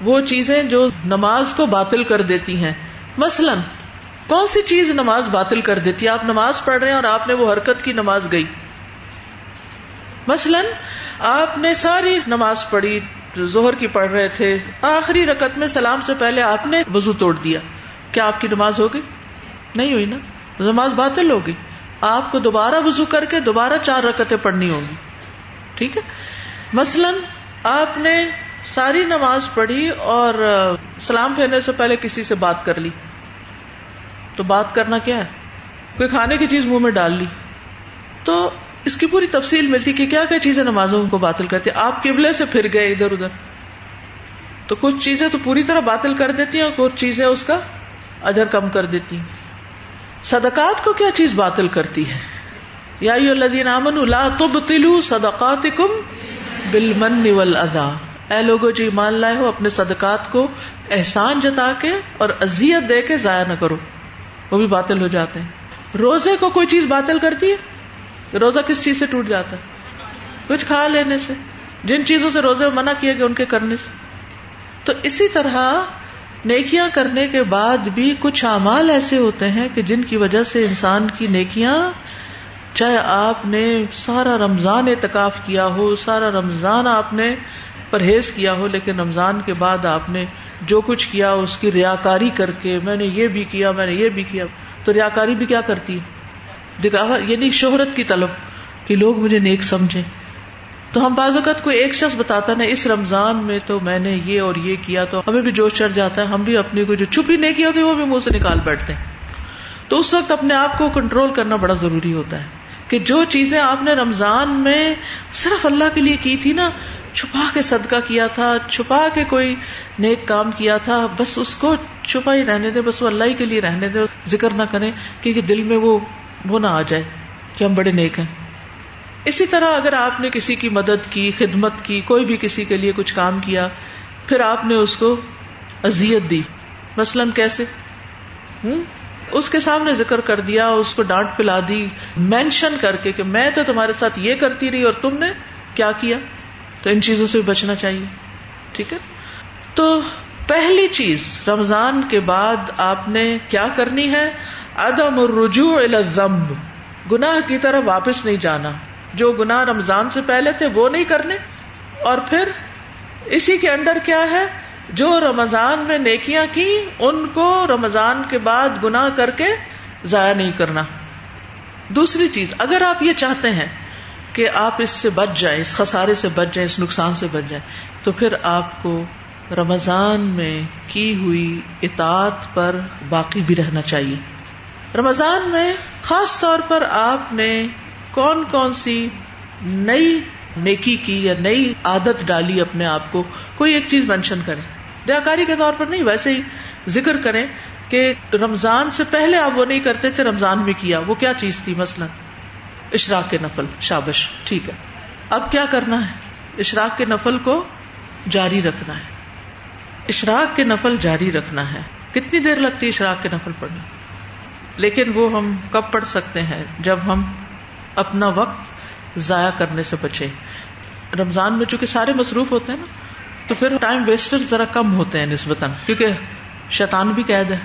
وہ چیزیں جو نماز کو باطل کر دیتی ہیں۔ مثلاً، کون سی چیز نماز باطل کر دیتی؟ ہے آپ نماز پڑھ رہے ہیں اور آپ نے وہ حرکت کی، نماز گئی۔ مثلاً، آپ نے ساری نماز پڑھی زہر کی پڑھ رہے تھے۔ آخری رکت میں سلام سے پہلے آپ نے وزو توڑ دیا۔ کیا آپ کی نماز ہوگی نہیں ہوئی نا۔ نماز باطل ہوگی آپ کو دوبارہ وزو کر کے دوبارہ چار رکتیں پڑھنی ہوگی ٹھیک ہے؟ مثلاً آپ نے ساری نماز پڑھی اور سلام پھیرنے سے پہلے کسی سے بات کر لی۔ تو بات کرنا کیا ہے؟ کوئی کھانے کی چیز منہ میں ڈال لی۔ تو اس کی پوری تفصیل ملتی کہ کیا کیا چیزیں نمازوں کو باطل کرتی۔ آپ قبلے سے پھر گئے ادھر ادھر۔ تو کچھ چیزیں تو پوری طرح باطل کر دیتی ہیں اور کچھ چیزیں اس کا ادھر کم کر دیتی ہیں۔ صدقات کو کیا چیز باطل کرتی ہے؟ یا لا تبطلوا صدقاتکم بالمن والاذا اے لوگوں جو ایمان لائے ہو، اپنے صدقات کو احسان جتا کے اور اذیت دے کے ضائع نہ کرو۔ وہ بھی باطل ہو جاتے ہیں۔ روزے کو کوئی چیز باطل کرتی ہے؟ روزہ کس چیز سے ٹوٹ جاتا ہے؟ کچھ کھا لینے سے۔ جن چیزوں سے روزے منع کیے گئے ان کے کرنے سے۔ تو اسی طرح نیکیاں کرنے کے بعد بھی کچھ اعمال ایسے ہوتے ہیں کہ جن کی وجہ سے انسان کی نیکیاں، چاہے آپ نے سارا رمضان اعتکاف کیا ہو، سارا رمضان آپ نے پرہیز کیا ہو، لیکن رمضان کے بعد آپ نے جو کچھ کیا، اس کی ریاکاری کر کے میں نے یہ بھی کیا، میں نے یہ بھی کیا۔ تو ریاکاری بھی کیا کرتی؟ ہے دکھاوا یعنی شہرت کی طلب کہ لوگ مجھے نیک سمجھے تو ہم بعض اوقات کوئی ایک شخص بتاتا نا اس رمضان میں تو میں نے یہ اور یہ کیا، تو ہمیں بھی جوش چڑھ جاتا ہے، ہم بھی اپنی کو جو چھپی نہیں کی ہوتی وہ بھی منہ سے نکال بیٹھتے ہیں۔ تو اس وقت اپنے آپ کو کنٹرول کرنا بڑا ضروری ہوتا ہے کہ جو چیزیں آپ نے رمضان میں صرف اللہ کے لیے کی تھی نا، چھپا کے صدقہ کیا تھا، چھپا کے کوئی نیک کام کیا تھا، بس اس کو چھپا ہی رہنے دے بس وہ اللہ ہی کے لیے رہنے دے ذکر نہ کرے کیونکہ دل میں وہ وہ نہ آ جائے کہ ہم بڑے نیک ہیں۔ اسی طرح اگر آپ نے کسی کی مدد کی، خدمت کی، کوئی بھی کسی کے لیے کچھ کام کیا، پھر آپ نے اس کو ازیت دی۔ مثلاً کیسے؟ ہوں اس کے سامنے ذکر کر دیا، اس کو ڈانٹ پلا دی، مینشن کر کے کہ میں تو تمہارے ساتھ یہ کرتی رہی اور تم نے کیا کیا؟ تو ان چیزوں سے بچنا چاہیے۔ ٹھیک ہے؟ تو پہلی چیز، رمضان کے بعد آپ نے کیا کرنی ہے؟ عدم الرجوع الى الذنب۔ گناہ کی طرف واپس نہیں جانا۔ جو گناہ رمضان سے پہلے تھے وہ نہیں کرنے۔ اور پھر اسی کے اندر کیا ہے؟ جو رمضان میں نیکیاں کی ان کو رمضان کے بعد گناہ کر کے ضائع نہیں کرنا۔ دوسری چیز، اگر آپ یہ چاہتے ہیں کہ آپ اس سے بچ جائیں، اس خسارے سے بچ جائیں، اس نقصان سے بچ جائیں، تو پھر آپ کو رمضان میں کی ہوئی اطاعت پر باقی بھی رہنا چاہیے۔ رمضان میں خاص طور پر آپ نے کون کون سی نئی نیکی کی یا نئی عادت ڈالی اپنے آپ کو، کوئی ایک چیز مینشن کریں۔ ریاکاری کے طور پر نہیں، ویسے ہی ذکر کریں کہ رمضان سے پہلے آپ وہ نہیں کرتے تھے، رمضان میں کیا، وہ کیا چیز تھی مثلاً؟ اشراق کے نفل، شابش، ٹھیک ہے۔ اب کیا کرنا ہے؟ اشراق کے نفل کو جاری رکھنا ہے۔ اشراق کے نفل جاری رکھنا ہے۔ کتنی دیر لگتی ہے اشراق کے نفل پڑھنے؟ لیکن وہ ہم کب پڑھ سکتے ہیں؟ جب ہم اپنا وقت ضائع کرنے سے بچے۔ رمضان میں چونکہ سارے مصروف ہوتے ہیں نا، تو پھر ٹائم ویسٹر ذرا کم ہوتے ہیں نسبتاً، کیونکہ شیطان بھی قید ہے۔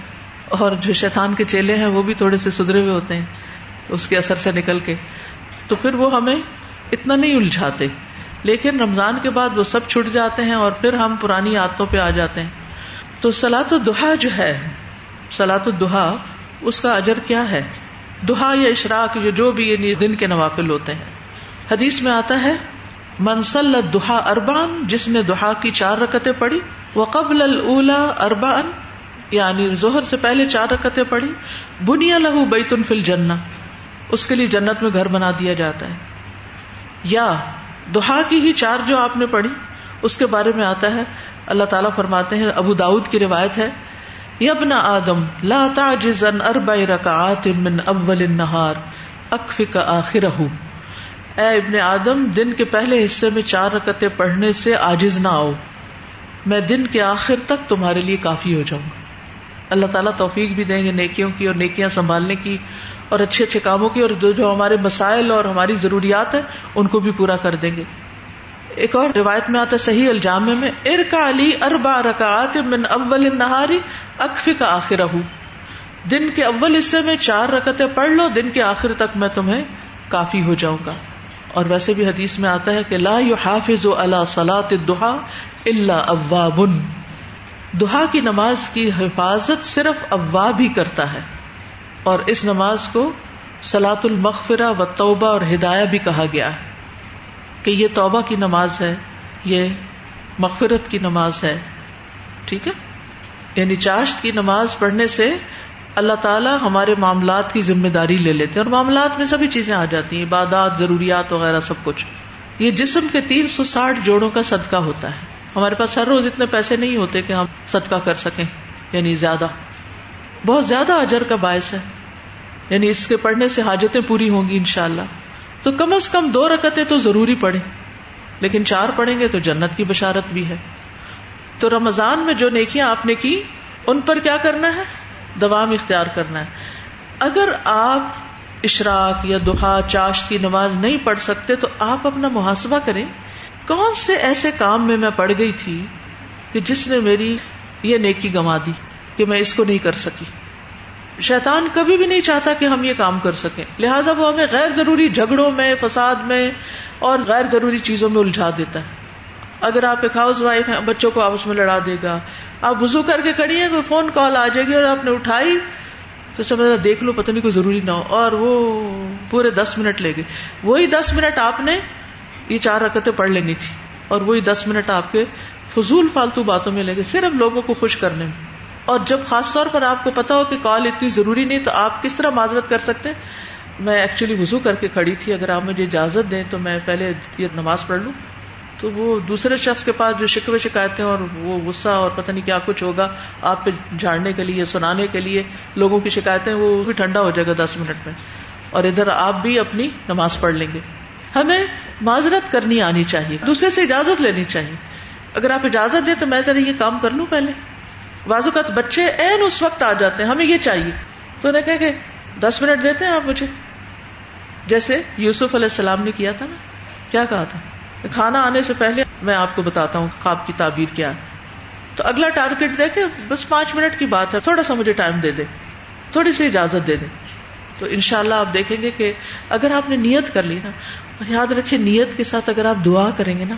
اور جو شیطان کے چیلے ہیں، وہ بھی تھوڑے سے سدھرے ہوئے ہوتے ہیں اس کے اثر سے نکل کے۔ تو پھر وہ ہمیں اتنا نہیں الجھاتے۔ لیکن رمضان کے بعد وہ سب چھٹ جاتے ہیں اور پھر ہم پرانی عادتوں پہ آ جاتے ہیں۔ تو سلاۃ الدحا جو ہے سلاۃ الدحا اس کا اجر کیا ہے؟ دہا یا اشراق جو بھی یہ دن کے نوافل ہوتے ہیں۔ حدیث میں آتا ہے منسل دہا اربان جس نے دہا کی چار رکتیں پڑھی وہ قبل الا اربان یعنی زہر سے پہلے چار رکتیں پڑھی، بنیا لہو بیت فل جنا اس کے لیے جنت میں گھر بنا دیا جاتا ہے۔ یا دہا کی ہی چار جو آپ نے پڑھی، اس کے بارے میں آتا ہے، اللہ تعالیٰ فرماتے ہیں، ابو داود کی روایت ہے یبنا آدم لا تعجزن اربع رکعات من اول النہار اکفک آخرہ اے ابن آدم دن کے پہلے حصے میں چار رکتیں پڑھنے سے آجز نہ آؤ میں دن کے آخر تک تمہارے لیے کافی ہو جاؤں اللہ تعالیٰ توفیق بھی دیں گے نیکیوں کی اور نیکیاں سنبھالنے کی اور اچھے اچھے کاموں کی اور جو ہمارے مسائل اور ہماری ضروریات ہیں، ان کو بھی پورا کر دیں گے۔ ایک اور روایت میں آتا صحیح الجام میں ارکا علی اربا رکعات من اول نہاری اکف کا آخر دن کے اول حصے میں چار رکتیں پڑھ لو، دن کے آخر تک میں تمہیں کافی ہو جاؤں گا۔ اور ویسے بھی حدیث میں آتا ہے کہ لا حافظ اللہ سلاط دہا اللہ اوابن دہا کی نماز کی حفاظت صرف اواب ہی کرتا ہے۔ اور اس نماز کو سلاۃ المغفرہ و توبہ اور ہدایہ بھی کہا گیا ہے۔ کہ یہ توبہ کی نماز ہے، یہ مغفرت کی نماز ہے۔ ٹھیک ہے؟ یعنی چاشت کی نماز پڑھنے سے اللہ تعالیٰ ہمارے معاملات کی ذمہ داری لے لیتے ہیں اور معاملات میں سبھی چیزیں آ جاتی ہیں، عبادات، ضروریات وغیرہ سب کچھ۔ یہ جسم کے تین سو ساٹھ جوڑوں کا صدقہ ہوتا ہے۔ ہمارے پاس ہر روز اتنے پیسے نہیں ہوتے کہ ہم صدقہ کر سکیں یعنی زیادہ۔ بہت زیادہ اجر کا باعث ہے۔ یعنی اس کے پڑھنے سے حاجتیں پوری ہوں گی ان شاء اللہ تو کم از کم دو رکتیں تو ضروری پڑھیں۔ لیکن چار پڑھیں گے تو جنت کی بشارت بھی ہے۔ تو رمضان میں جو نیکیاں آپ نے کی، ان پر کیا کرنا ہے؟ دوام اختیار کرنا ہے۔ اگر آپ اشراق یا دہا چاشت کی نماز نہیں پڑھ سکتے، تو آپ اپنا محاسبہ کریں۔ کون سے ایسے کام میں میں پڑ گئی تھی کہ جس نے میری یہ نیکی گما دی کہ میں اس کو نہیں کر سکی؟ شیطان کبھی بھی نہیں چاہتا کہ ہم یہ کام کر سکیں۔ لہٰذا وہ ہمیں غیر ضروری جھگڑوں میں، فساد میں اور غیر ضروری چیزوں میں الجھا دیتا ہے۔ اگر آپ ایک ہاؤس وائف ہیں، بچوں کو آپس میں لڑا دے گا۔ آپ وزو کر کے کھڑی ہیں، کوئی فون کال آ جائے گی اور آپ نے اٹھائی، تو سمجھ دیکھ لو، پتہ نہیں کوئی ضروری نہ ہو۔ اور وہ پورے دس منٹ لے گئے۔ وہی دس منٹ آپ نے یہ چار رکتیں پڑھ لینی تھی۔ اور وہی دس منٹ آپ کے فضول فالتو باتوں میں لے گئے، صرف لوگوں کو خوش کرنے میں۔ اور جب خاص طور پر آپ کو پتا ہو کہ کال اتنی ضروری نہیں، تو آپ کس طرح معذرت کر سکتے ہیں؟ میں ایکچولی وزو کر کے کھڑی تھی، اگر آپ مجھے اجازت دیں تو میں پہلے یہ نماز پڑھ لوں۔ تو وہ دوسرے شخص کے پاس جو شکوے شکایتیں اور وہ غصہ اور پتہ نہیں کیا کچھ ہوگا، آپ پہ جھاڑنے کے لیے، سنانے کے لیے لوگوں کی شکایتیں، وہ بھی ٹھنڈا ہو جائے گا دس منٹ میں۔ اور ادھر آپ بھی اپنی نماز پڑھ لیں گے۔ ہمیں معذرت کرنی آنی چاہیے، دوسرے سے اجازت لینی چاہیے۔ اگر آپ اجازت دیں تو میں ذرا یہ کام کر لوں پہلے۔ بازو بچے این اس وقت آ جاتے ہیں، ہمیں یہ چاہیے۔ تو انہیں کہ کہ دس منٹ دیتے ہیں آپ مجھے۔ جیسے یوسف علیہ السلام نے کیا تھا نا؟ کیا کہا تھا؟ کھانا آنے سے پہلے میں آپ کو بتاتا ہوں خواب کی تعبیر کیا ہے۔ تو اگلا ٹارگیٹ دے کے بس پانچ منٹ کی بات ہے، تھوڑا سا مجھے ٹائم دے دے، تھوڑی سی اجازت دے دے۔ تو ان شاء اللہ آپ دیکھیں گے کہ اگر آپ نے نیت کر لی نا یاد رکھے نیت کے ساتھ اگر آپ دعا کریں گے نا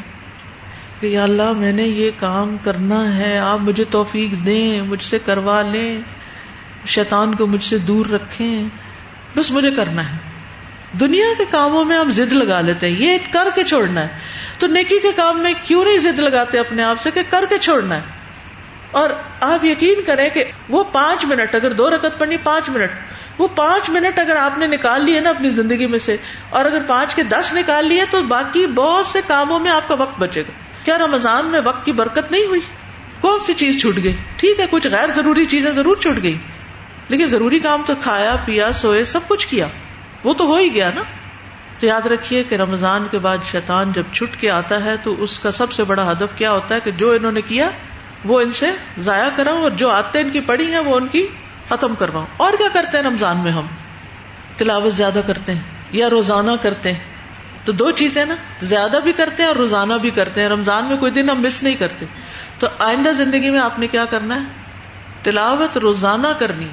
کہ یا اللہ میں نے یہ کام کرنا ہے، آپ مجھے توفیق دیں، مجھ سے کروا لیں، شیطان کو مجھ سے دور رکھیں۔ بس مجھے کرنا ہے۔ دنیا کے کاموں میں ہم ضد لگا لیتے ہیں۔ یہ کر کے چھوڑنا ہے۔ تو نیکی کے کام میں کیوں نہیں ضد لگاتے اپنے آپ سے کہ کر کے چھوڑنا ہے؟ اور آپ یقین کریں کہ وہ پانچ منٹ، اگر دو رکت پڑنی پانچ منٹ۔ وہ پانچ منٹ اگر آپ نے نکال لیے نا اپنی زندگی میں سے، اور اگر پانچ کے دس نکال لیے، تو باقی بہت سے کاموں میں آپ کا وقت بچے گا۔ کیا رمضان میں وقت کی برکت نہیں ہوئی؟ کون سی چیز چھوٹ گئی؟ ٹھیک ہے، کچھ غیر ضروری چیزیں ضرور چھوٹ گئی، لیکن ضروری کام تو کھایا، پیا، سوئے، سب کچھ کیا۔ وہ تو ہو ہی گیا نا۔ تو یاد رکھیے کہ رمضان کے بعد شیطان جب چھٹ کے آتا ہے تو اس کا سب سے بڑا ہدف کیا ہوتا ہے کہ جو انہوں نے کیا، وہ ان سے ضائع کراؤں اور جو آتے ان کی پڑی ہیں، وہ ان کی ختم کرواؤں۔ اور کیا کرتے ہیں رمضان میں ہم؟ تلاوت زیادہ کرتے ہیں یا روزانہ کرتے ہیں؟ تو دو چیزیں نا زیادہ بھی کرتے ہیں اور روزانہ بھی کرتے ہیں۔ رمضان میں کوئی دن ہم مس نہیں کرتے۔ تو آئندہ زندگی میں آپ نے کیا کرنا ہے؟ تلاوت روزانہ کرنی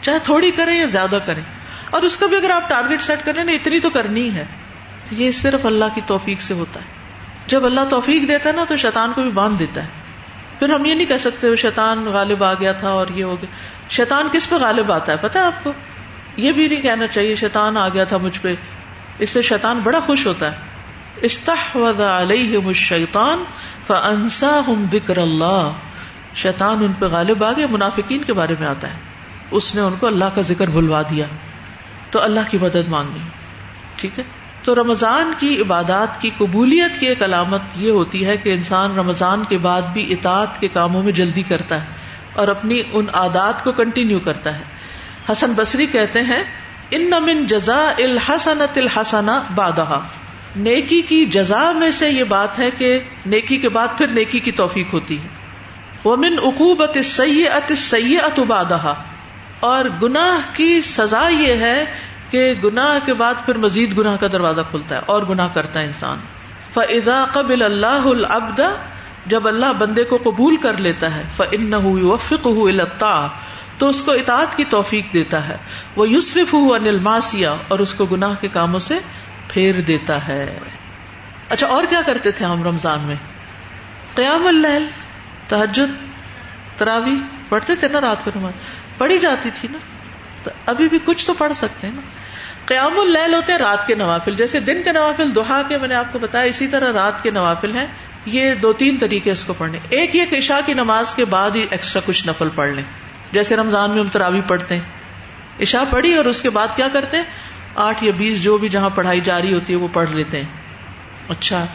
چاہے تھوڑی کریں یا زیادہ کریں۔ اور اس کا بھی اگر آپ ٹارگیٹ سیٹ کریں نا اتنی تو کرنی ہے۔ یہ صرف اللہ کی توفیق سے ہوتا ہے۔ جب اللہ توفیق دیتا ہے نا، تو شیطان کو بھی باندھ دیتا ہے۔ پھر ہم یہ نہیں کہہ سکتے وہ شیطان غالب آ گیا تھا اور یہ ہو گیا۔ شیطان کس پہ غالب آتا ہے؟ پتا آپ کو؟ یہ بھی نہیں کہنا چاہیے، شیطان آ گیا تھا مجھ پہ۔ اس سے شیطان بڑا خوش ہوتا ہے۔ استحوذ علیہم الشیطان فانساہم ذکر اللہ۔ شیطان ان پہ غالب آ منافقین کے بارے میں آتا ہے۔ اس نے ان کو اللہ کا ذکر بھلوا دیا۔ تو اللہ کی مدد مانگی ٹھیک ہے؟ تو رمضان کی عبادات کی قبولیت کی ایک علامت یہ ہوتی ہے کہ انسان رمضان کے بعد بھی اطاعت کے کاموں میں جلدی کرتا ہے اور اپنی ان عادات کو کنٹینیو کرتا ہے۔ حسن بصری کہتے ہیں ان نمن جزا الحسنت الحسنا بادہ نیکی کی جزا میں سے یہ بات ہے کہ نیکی کے بعد پھر نیکی کی توفیق ہوتی ہے۔ وہ من اقوبت سید بادہ اور گناہ کی سزا یہ ہے کہ گناہ کے بعد پھر مزید گناہ کا دروازہ کھلتا ہے، اور گناہ کرتا ہے انسان۔ فضا قبل اللہ العبد۔ جب اللہ بندے کو قبول کر لیتا ہے فن وفق تو اس کو اطاعت کی توفیق دیتا ہے۔ وہ یوسف ہو انلماسیا اور اس کو گناہ کے کاموں سے پھیر دیتا ہے۔ اچھا اور کیا کرتے تھے ہم رمضان میں؟ قیام اللیل تحجد تراوی پڑھتے تھے نا رات کو نماز؟ پڑھی جاتی تھی نا۔ تو ابھی بھی کچھ تو پڑھ سکتے ہیں نا۔ قیام اللیل ہوتے ہیں رات کے نوافل، جیسے دن کے نوافل دوہا کے میں نے آپ کو بتایا، اسی طرح رات کے نوافل ہیں۔ یہ دو تین طریقے اس کو پڑھنے۔ ایک یہ عشاء کی نماز کے بعد ہی ایکسٹرا کچھ نفل پڑھ لیں۔ جیسے رمضان میں ہم تراوی پڑھتے ہیں۔ عشاء پڑھی اور اس کے بعد کیا کرتے ہیں؟ آٹھ یا بیس جو بھی جہاں پڑھائی جاری ہوتی ہے وہ پڑھ لیتے ہیں۔ اچھا۔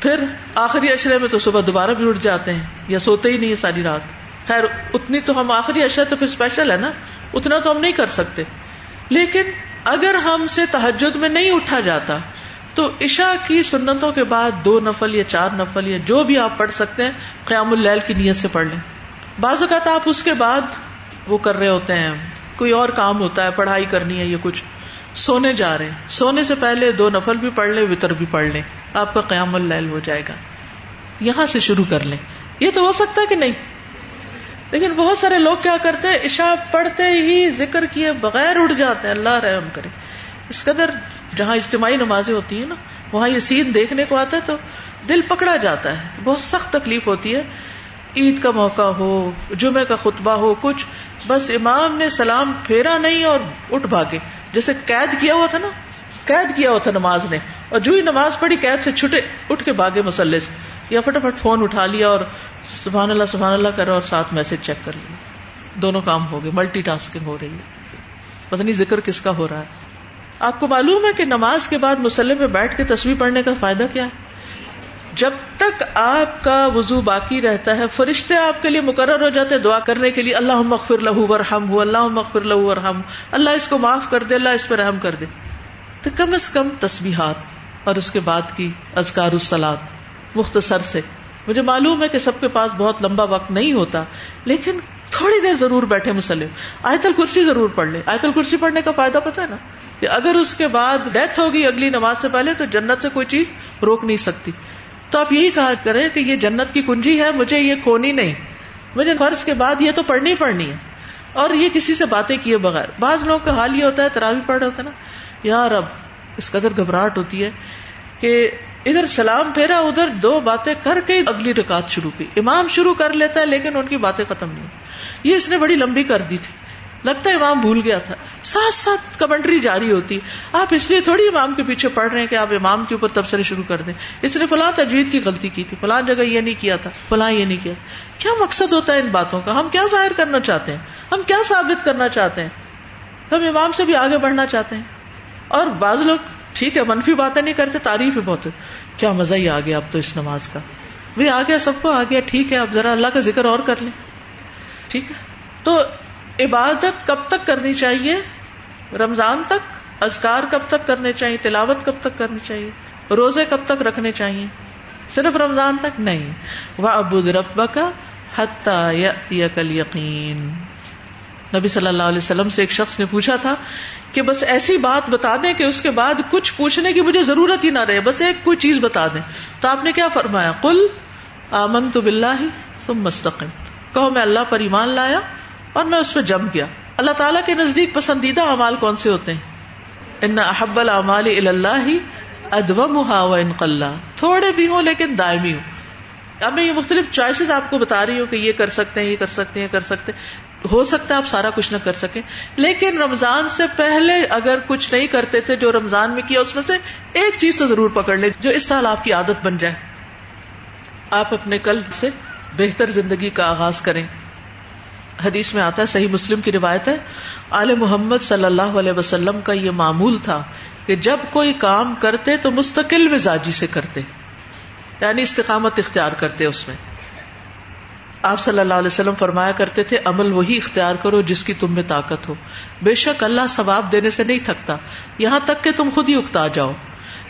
پھر آخری اشرے میں تو صبح دوبارہ بھی اٹھ جاتے ہیں یا سوتے ہی نہیں ہے ساری رات۔ خیر، اتنی تو ہم آخری اشرا تو پھر اسپیشل ہے نا؟ اتنا تو ہم نہیں کر سکتے۔ لیکن اگر ہم سے تحجد میں نہیں اٹھا جاتا، تو عشاء کی سنتوں کے بعد دو نفل یا چار نفل یا جو بھی آپ پڑھ سکتے ہیں، قیام اللیل کی نیت سے پڑھ لیں۔ بعض اوقات آپ اس کے بعد وہ کر رہے ہوتے ہیں، کوئی اور کام ہوتا ہے، پڑھائی کرنی ہے یا کچھ۔ سونے جا رہے ہیں۔ سونے سے پہلے دو نفل بھی پڑھ لیں، وطر بھی پڑھ لیں۔ آپ کا قیام اللیل ہو جائے گا۔ یہاں سے شروع کر لیں۔ یہ تو ہو سکتا ہے کہ نہیں۔ لیکن بہت سارے لوگ کیا کرتے ہیں، عشاء پڑھتے ہی ذکر کیے بغیر اٹھ جاتے ہیں۔ اللہ رحم کرے۔ اس قدر جہاں اجتماعی نمازیں ہوتی ہیں نا، وہاں یہ سین دیکھنے کو آتا ہے تو دل پکڑا جاتا ہے۔ بہت سخت تکلیف ہوتی ہے۔ عید کا موقع ہو جمعے کا خطبہ ہو، کچھ بس امام نے سلام پھیرا نہیں اور اٹھ بھاگے۔ جیسے قید کیا ہوا تھا نا، قید کیا ہوا تھا نماز نے۔ اور جو ہی نماز پڑھی، قید سے چھٹے، اٹھ کے بھاگے مسلح سے۔ یا فٹافٹ فون اٹھا لیا اور سبحان اللہ سبحان اللہ کرو اور ساتھ میسج چیک کر لیا۔ دونوں کام ہو گئے، ملٹی ٹاسکنگ ہو رہی ہے۔ پتہ نہیں ذکر کس کا ہو رہا ہے۔ آپ کو معلوم ہے کہ نماز کے بعد مسلح پہ بیٹھ کے تصویر پڑھنے کا فائدہ کیا ہے؟ جب تک آپ کا وضو باقی رہتا ہے، فرشتے آپ کے لیے مقرر ہو جاتے دعا کرنے کے لیے اللہ مغفر لہو ورحم ہو اللہ مغفر لہو ورحم اللہ اس کو معاف کر دے، اللہ اس پہ رحم کر دے۔ تو کم از کم تسبیحات اور اس کے بعد کی ازکار السلاد مختصر سے۔ مجھے معلوم ہے کہ سب کے پاس بہت لمبا وقت نہیں ہوتا، لیکن تھوڑی دیر ضرور بیٹھے مسلم آیت الکرسی ضرور پڑھ لے آیت الکرسی پڑھنے کا فائدہ پتا ہے نا؟ کہ اگر اس کے بعد ڈیتھ ہوگی اگلی نماز سے پہلے، تو جنت سے کوئی چیز روک نہیں سکتی۔ تو آپ یہی کہا کریں کہ یہ جنت کی کنجی ہے، مجھے یہ کھونی نہیں۔ مجھے فرض کے بعد یہ تو پڑھنی پڑنی ہے۔ اور یہ کسی سے باتیں کیے بغیر۔ بعض لوگوں کا حال یہ ہوتا ہے، تراوی پڑھ رہا ہوتا ہے نا۔ یار اب اس قدر گھبراہٹ ہوتی ہے کہ ادھر سلام پھیرا، ادھر دو باتیں کر کے اگلی رکاط شروع کی۔ امام شروع کر لیتا ہے، لیکن ان کی باتیں ختم نہیں۔ یہ اس نے بڑی لمبی کر دی تھی۔ لگتا ہے امام بھول گیا تھا۔ ساتھ ساتھ کمنٹری جاری ہوتی۔ آپ اس لیے تھوڑی امام کے پیچھے پڑھ رہے ہیں کہ آپ امام کے اوپر تبصرے شروع کر دیں۔ اس نے فلاں تجوید کی غلطی کی تھی۔ فلاں جگہ یہ نہیں کیا تھا۔ فلاں یہ نہیں کیا۔ تھا کیا مقصد ہوتا ہے ان باتوں کا؟ ہم کیا ظاہر کرنا چاہتے ہیں؟ ہم کیا ثابت کرنا چاہتے ہیں؟ ہم امام سے بھی آگے بڑھنا چاہتے ہیں۔ اور بعض لوگ ٹھیک ہے، منفی باتیں نہیں کرتے، تعریف ہے بہت کیا مزہ ہی آ گیا اب تو اس نماز کا۔ بھی آ گیا سب کو، آ گیا، ٹھیک ہے، اب ذرا اللہ کا ذکر اور کر لیں۔ ٹھیک ہے۔ تو عبادت کب تک کرنی چاہیے؟ رمضان تک؟ ازکار کب تک کرنے چاہیے؟ تلاوت کب تک کرنی چاہیے؟ روزے کب تک رکھنے چاہیے؟ صرف رمضان تک نہیں۔ وہ ابود رب کا کل یقین نبی صلی اللہ علیہ وسلم سے ایک شخص نے پوچھا تھا کہ بس ایسی بات بتا دیں کہ اس کے بعد کچھ پوچھنے کی مجھے ضرورت ہی نہ رہے، بس ایک کوئی چیز بتا دیں۔ تو آپ نے کیا فرمایا؟ کل آمن تو بلّہ سم مستقم کہو، میں اللہ پر ایمان لایا اور میں اس پہ جم گیا۔ اللہ تعالیٰ کے نزدیک پسندیدہ اعمال کون سے ہوتے ہیں؟ ان احب العمال اللہ ادب و انقلہ تھوڑے بھی ہوں لیکن دائمی ہوں۔ اب میں یہ مختلف چوائسیز آپ کو بتا رہی ہوں کہ یہ کر سکتے ہیں، یہ کر سکتے ہیں کر سکتے ہیں۔ ہو سکتا ہے آپ سارا کچھ نہ کر سکیں۔ لیکن رمضان سے پہلے اگر کچھ نہیں کرتے تھے جو رمضان میں کیا، اس میں سے ایک چیز تو ضرور پکڑ لیں، جو اس سال آپ کی عادت بن جائے۔ آپ اپنے کل سے بہتر زندگی کا آغاز کریں۔ حدیث میں آتا ہے، صحیح مسلم کی روایت ہے، آل محمد صلی اللہ علیہ وسلم کا یہ معمول تھا کہ جب کوئی کام کرتے تو مستقل مزاجی سے کرتے یعنی استقامت اختیار کرتے اس میں۔ آپ صلی اللہ علیہ وسلم فرمایا کرتے تھے، عمل وہی اختیار کرو جس کی تم میں طاقت ہو۔ بے شک اللہ ثواب دینے سے نہیں تھکتا، یہاں تک کہ تم خود ہی اکتا جاؤ۔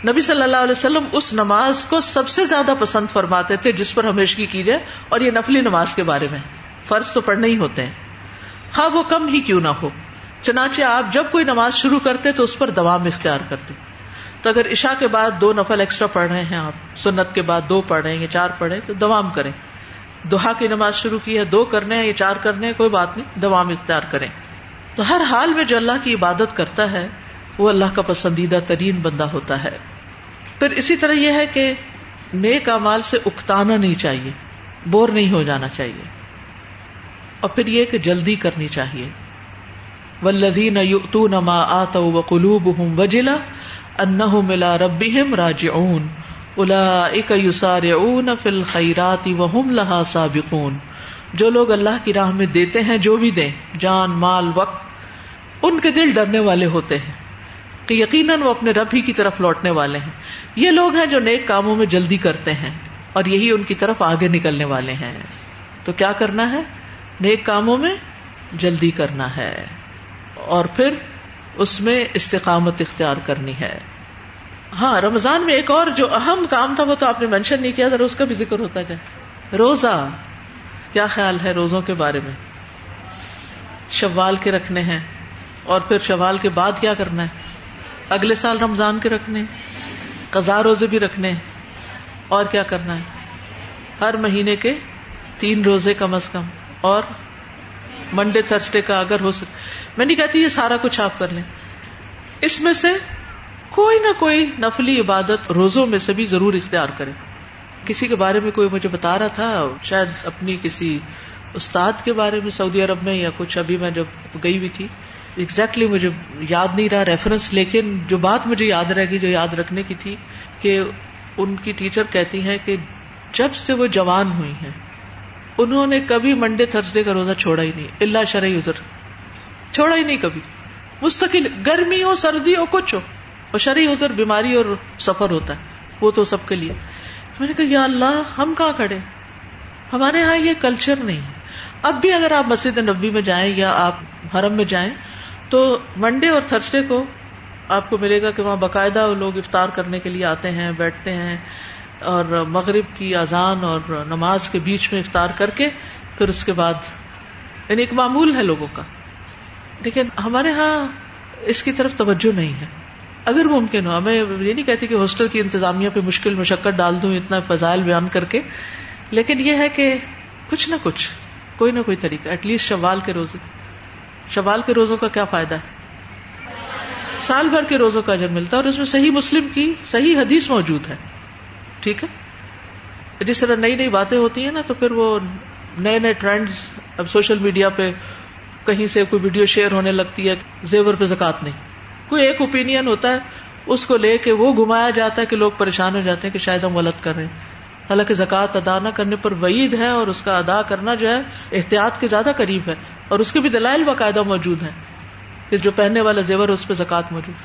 نبی صلی اللہ علیہ وسلم اس نماز کو سب سے زیادہ پسند فرماتے تھے جس پر ہمیشگی کی جائے، اور یہ نفلی نماز کے بارے میں۔ فرض تو پڑھنے ہی ہوتے ہیں۔ خواہ وہ کم ہی کیوں نہ ہو۔ چنانچہ آپ جب کوئی نماز شروع کرتے تو اس پر دوام اختیار کرتے۔ تو اگر عشاء کے بعد دو نفل ایکسٹرا پڑھ رہے ہیں آپ، سنت کے بعد دو پڑھ رہے ہیں یا چار پڑھ رہے ہیں، تو دوام کریں۔ دوہا کی نماز شروع کی ہے، دو کرنے ہیں یا چار کرنے ہیں، کوئی بات نہیں، دوام اختیار کریں۔ تو ہر حال میں جو اللہ کی عبادت کرتا ہے، وہ اللہ کا پسندیدہ ترین بندہ ہوتا ہے۔ پھر اسی طرح یہ ہے کہ نیک امال سے اکتانا نہیں چاہیے، بور نہیں ہو جانا چاہیے۔ اور پھر یہ کہ جلدی کرنی چاہیے۔ ولدین ما آتا و قلوب ہوں وجلا ان ملا ربی راج اون الا یوسار اون فل خیراتی و ہم لہا سابقون۔ جو لوگ اللہ کی راہ میں دیتے ہیں، جو بھی دیں، جان، مال، وقت، ان کے دل ڈرنے والے ہوتے ہیں۔ کہ یقیناً وہ اپنے رب ہی کی طرف لوٹنے والے ہیں۔ یہ لوگ ہیں جو نیک کاموں میں جلدی کرتے ہیں اور یہی ان کی طرف آگے نکلنے والے ہیں۔ تو کیا کرنا ہے؟ نیک کاموں میں جلدی کرنا ہے اور پھر اس میں استقامت اختیار کرنی ہے۔ ہاں رمضان میں ایک اور جو اہم کام تھا وہ تو آپ نے مینشن نہیں کیا، ذرا اس کا بھی ذکر ہوتا ہے روزہ۔ کیا خیال ہے روزوں کے بارے میں؟ شوال کے رکھنے ہیں۔ اور پھر شوال کے بعد کیا کرنا ہے؟ اگلے سال رمضان کے رکھنے قزا روزے بھی رکھنے۔ اور کیا کرنا ہے؟ ہر مہینے کے تین روزے کم از کم۔ اور منڈے تھرسڈے کا اگر ہو سکے میں نہیں کہتی یہ سارا کچھ آپ کر لیں۔ اس میں سے کوئی نہ کوئی نفلی عبادت روزوں میں سے بھی ضرور اختیار کرے کسی کے بارے میں کوئی مجھے بتا رہا تھا، شاید اپنی کسی استاد کے بارے میں سعودی عرب میں یا کچھ ابھی میں جب گئی ہوئی تھی۔ Exactly مجھے یاد نہیں رہا ریفرنس لیکن جو بات مجھے یاد رہے گی جو یاد رکھنے کی تھی کہ ان کی ٹیچر کہتی ہیں کہ جب سے وہ جوان ہوئی ہیں انہوں نے کبھی منڈے تھرسڈے کا روزہ چھوڑا ہی نہیں اللہ شرعی ازر چھوڑا ہی نہیں کبھی۔ مستقل، گرمی ہو، سردی ہو، کچھ ہو۔ اور شرعی ازر بیماری اور سفر ہوتا ہے۔ وہ تو سب کے لیے۔ میں نے کہا، یا اللہ، ہم کہاں کھڑے؟ ہمارے یہاں یہ کلچر نہیں اب بھی اگر آپ مسجد نبی میں جائیں یا آپ حرم میں جائیں، تو منڈے اور تھرسڈے کو آپ کو ملے گا کہ وہاں باقاعدہ لوگ افطار کرنے کے لیے آتے ہیں، بیٹھتے ہیں۔ اور مغرب کی اذان اور نماز کے بیچ میں افطار کر کے پھر اس کے بعد یعنی ایک معمول ہے لوگوں کا۔ لیکن ہمارے ہاں اس کی طرف توجہ نہیں ہے۔ اگر ممکن ہو، ہمیں یہ نہیں کہتی کہ ہاسٹل کی انتظامیہ پہ مشکل مشقت ڈال دوں، اتنا فضائل بیان کر کے۔ لیکن یہ ہے کہ کچھ نہ کچھ، کوئی نہ کوئی طریقہ ایٹ لیسٹ شوال کے روزے۔ شوال کے روزوں کا کیا فائدہ؟ ہے سال بھر کے روزوں کا اجر ملتا ہے اور اس میں صحیح مسلم کی صحیح حدیث موجود ہے۔ ٹھیک ہے؟ جس طرح نئی نئی باتیں ہوتی ہیں نا، تو پھر وہ نئے نئے ٹرینڈز اب سوشل میڈیا پہ کہیں سے کوئی ویڈیو شیئر ہونے لگتی ہے، زیور پہ زکات نہیں۔ کوئی ایک اوپین ہوتا ہے، اس کو لے کے وہ گھمایا جاتا ہے کہ لوگ پریشان ہو جاتے ہیں کہ شاید ہم غلط کر رہے ہیں۔ حالانکہ زکوٰۃ ادا نہ کرنے پر وعید ہے اور اس کا ادا کرنا جو ہے، احتیاط کے زیادہ قریب ہے۔ اور اس کے بھی دلائل باقاعدہ موجود ہیں۔ جو پہننے والا زیور اس پہ زکوٰۃ موجود۔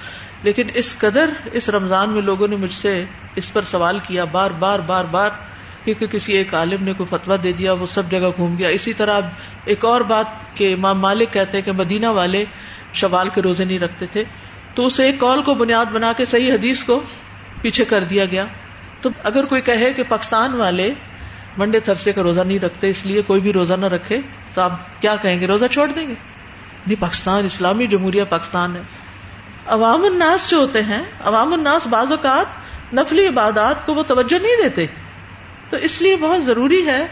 لیکن اس قدر اس رمضان میں لوگوں نے مجھ سے اس پر سوال کیا بار بار بار بار، کیونکہ کسی ایک عالم نے کوئی فتوا دے دیا، وہ سب جگہ گھوم گیا۔ اسی طرح اب ایک اور بات کہ امام مالک کہتے ہیں کہ مدینہ والے شوال کے روزے نہیں رکھتے تھے، تو اسے ایک کال کو بنیاد بنا کے صحیح حدیث کو پیچھے کر دیا گیا۔ تو اگر کوئی کہے کہ پاکستان والے منڈے تھرسڈے کا روزہ نہیں رکھتے، اس لیے کوئی بھی روزہ نہ رکھے، تو آپ کیا کہیں گے؟ روزہ چھوڑ دیں گے؟ نہیں، پاکستان، اسلامی جمہوریہ پاکستان ہے۔ عوام الناس جو ہوتے ہیں، عوام الناس بعض اوقات نفلی عبادات کو وہ توجہ نہیں دیتے۔ تو اس لیے بہت ضروری ہے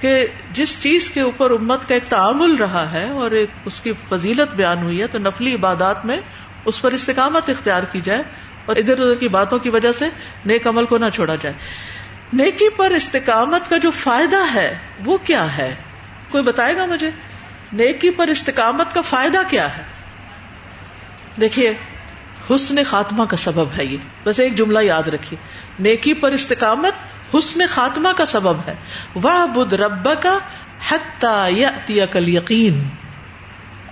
کہ جس چیز کے اوپر امت کا ایک تعامل رہا ہے اور ایک اس کی فضیلت بیان ہوئی ہے، تو نفلی عبادات میں اس پر استقامت اختیار کی جائے اور ادھر ادھر کی باتوں کی وجہ سے نیک عمل کو نہ چھوڑا جائے۔ نیکی پر استقامت کا جو فائدہ ہے، وہ کیا ہے؟ کوئی بتائے گا مجھے؟ نیکی پر استقامت کا فائدہ کیا ہے؟ دیکھیے حسن خاتمہ کا سبب ہے یہ۔ بس ایک جملہ یاد رکھیے۔ نیکی پر استقامت حسن خاتمہ کا سبب ہے۔ وہ بدھ رب کا حتی کل یقین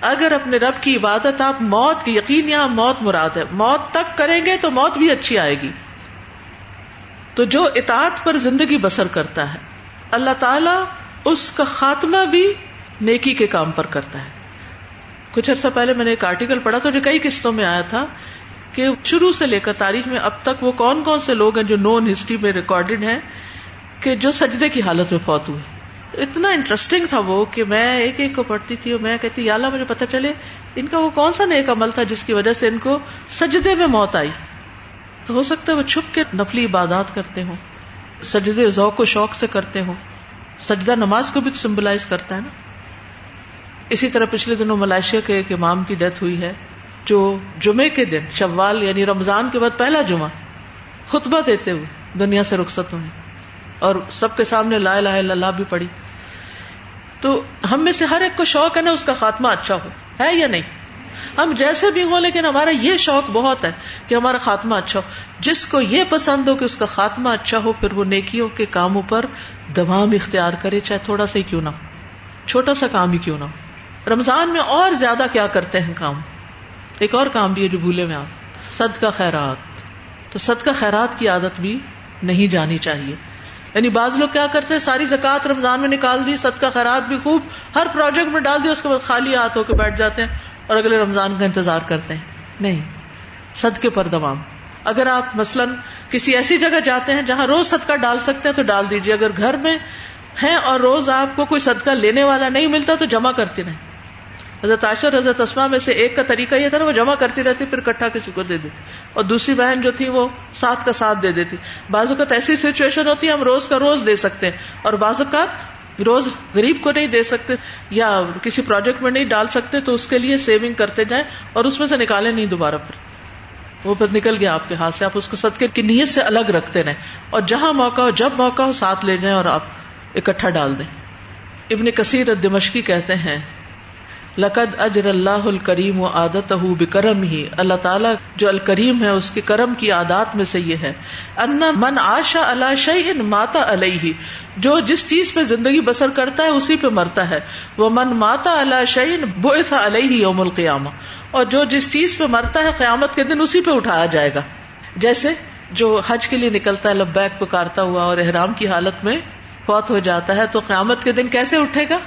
اگر اپنے رب کی عبادت آپ موت کی یقین یا موت مراد ہے، موت تک کریں گے تو موت بھی اچھی آئے گی۔ تو جو اطاعت پر زندگی بسر کرتا ہے، اللہ تعالی اس کا خاتمہ بھی نیکی کے کام پر کرتا ہے۔ کچھ عرصہ پہلے میں نے ایک آرٹیکل پڑھا تھا جو کئی قسطوں میں آیا تھا۔ کہ شروع سے لے کر تاریخ میں اب تک وہ کون کون سے لوگ ہیں جو نون ہسٹری میں ریکارڈیڈ ہیں کہ جو سجدے کی حالت میں فوت ہوئے۔ اتنا انٹرسٹنگ تھا وہ کہ میں ایک ایک کو پڑھتی تھی اور میں کہتی، یا اللہ مجھے پتا چلے، ان کا وہ کون سا نیک عمل تھا جس کی وجہ سے ان کو سجدے میں موت آئی؟ تو ہو سکتا ہے وہ چھپ کے نفلی عبادات کرتے ہوں، سجدے ذوق و شوق سے کرتے ہوں۔ سجدہ نماز کو بھی سمبلائز کرتا ہے نا۔ اسی طرح پچھلے دنوں ملائشیا کے ایک امام کی ڈیتھ ہوئی ہے۔ جو جمعے کے دن، شوال یعنی رمضان کے بعد پہلا جمعہ، خطبہ دیتے ہوئے دنیا سے رخصت ہوئے اور سب کے سامنے لا الہ الا اللہ بھی پڑی تو ہم میں سے ہر ایک کو شوق ہے نا اس کا خاتمہ اچھا ہو، ہے یا نہیں؟ ہم جیسے بھی ہوں لیکن ہمارا یہ شوق بہت ہے کہ ہمارا خاتمہ اچھا ہو۔ جس کو یہ پسند ہو کہ اس کا خاتمہ اچھا ہو، پھر وہ نیکیوں کے کاموں پر دوام اختیار کرے، چاہے تھوڑا سا ہی کیوں نہ ہو، چھوٹا سا کام ہی کیوں نہ ہو۔ رمضان میں اور زیادہ کیا کرتے ہیں کام؟ ایک اور کام بھی ہے جو بھولے میں آپ، صدقہ خیرات۔ تو صدقہ خیرات کی عادت بھی نہیں جانی چاہیے۔ یعنی بعض لوگ کیا کرتے ہیں، ساری زکات رمضان میں نکال دی، صدقہ خیرات بھی خوب ہر پروجیکٹ میں ڈال دیا اس کے بعد خالی ہاتھ ہو کے بیٹھ جاتے ہیں اور اگلے رمضان کا انتظار کرتے ہیں۔ نہیں، صدقے پر دوام۔ اگر آپ مثلاً کسی ایسی جگہ جاتے ہیں جہاں روز صدقہ ڈال سکتے ہیں تو ڈال دیجیے اگر گھر میں ہیں اور روز آپ کو کوئی صدقہ لینے والا نہیں ملتا تو جمع کرتے رہیں۔ حضرت عاشر حضرت اسما میں سے ایک کا طریقہ یہ تھا نا، وہ جمع کرتی رہتی، پھر کٹھا کسی کو دے دیتی۔ اور دوسری بہن جو تھی، وہ ساتھ کا ساتھ دے دیتی۔ بعض اوقات ایسی سچویشن ہوتی ہے ہم روز کا روز دے سکتے ہیں۔ اور بعض اوقات روز غریب کو نہیں دے سکتے، یا کسی پروجیکٹ میں نہیں ڈال سکتے، تو اس کے لیے سیونگ کرتے جائیں اور اس میں سے نکالے نہیں دوبارہ پھر وہ پھر نکل گیا آپ کے ہاتھ سے۔ آپ اس کو صدقے کی نیت سے الگ رکھتے رہیں۔ اور جہاں موقع ہو، جب موقع ہو، ساتھ لے جائیں اور آپ اکٹھا ڈال دیں۔ ابن کثیر دمشقی کہتے ہیں لقد اجر اللہ الکریم و عادت بکرم ہی اللہ تعالیٰ جو الکریم ہے، اس کے کرم کی عادات میں سے یہ ہے۔ ان من آشا اللہ شعین ماتا علیہ۔ جو جس چیز پہ زندگی بسر کرتا ہے، اسی پہ مرتا ہے۔ وہ من ماتا اللہ شعین بو علیہ یوم القیامہ۔ اور جو جس چیز پہ مرتا ہے، قیامت کے دن اسی پہ اٹھایا جائے گا۔ جیسے جو حج کے لیے نکلتا ہے، لبیک پکارتا ہوا اور احرام کی حالت میں فوت ہو جاتا ہے، تو قیامت کے دن کیسے اٹھے گا؟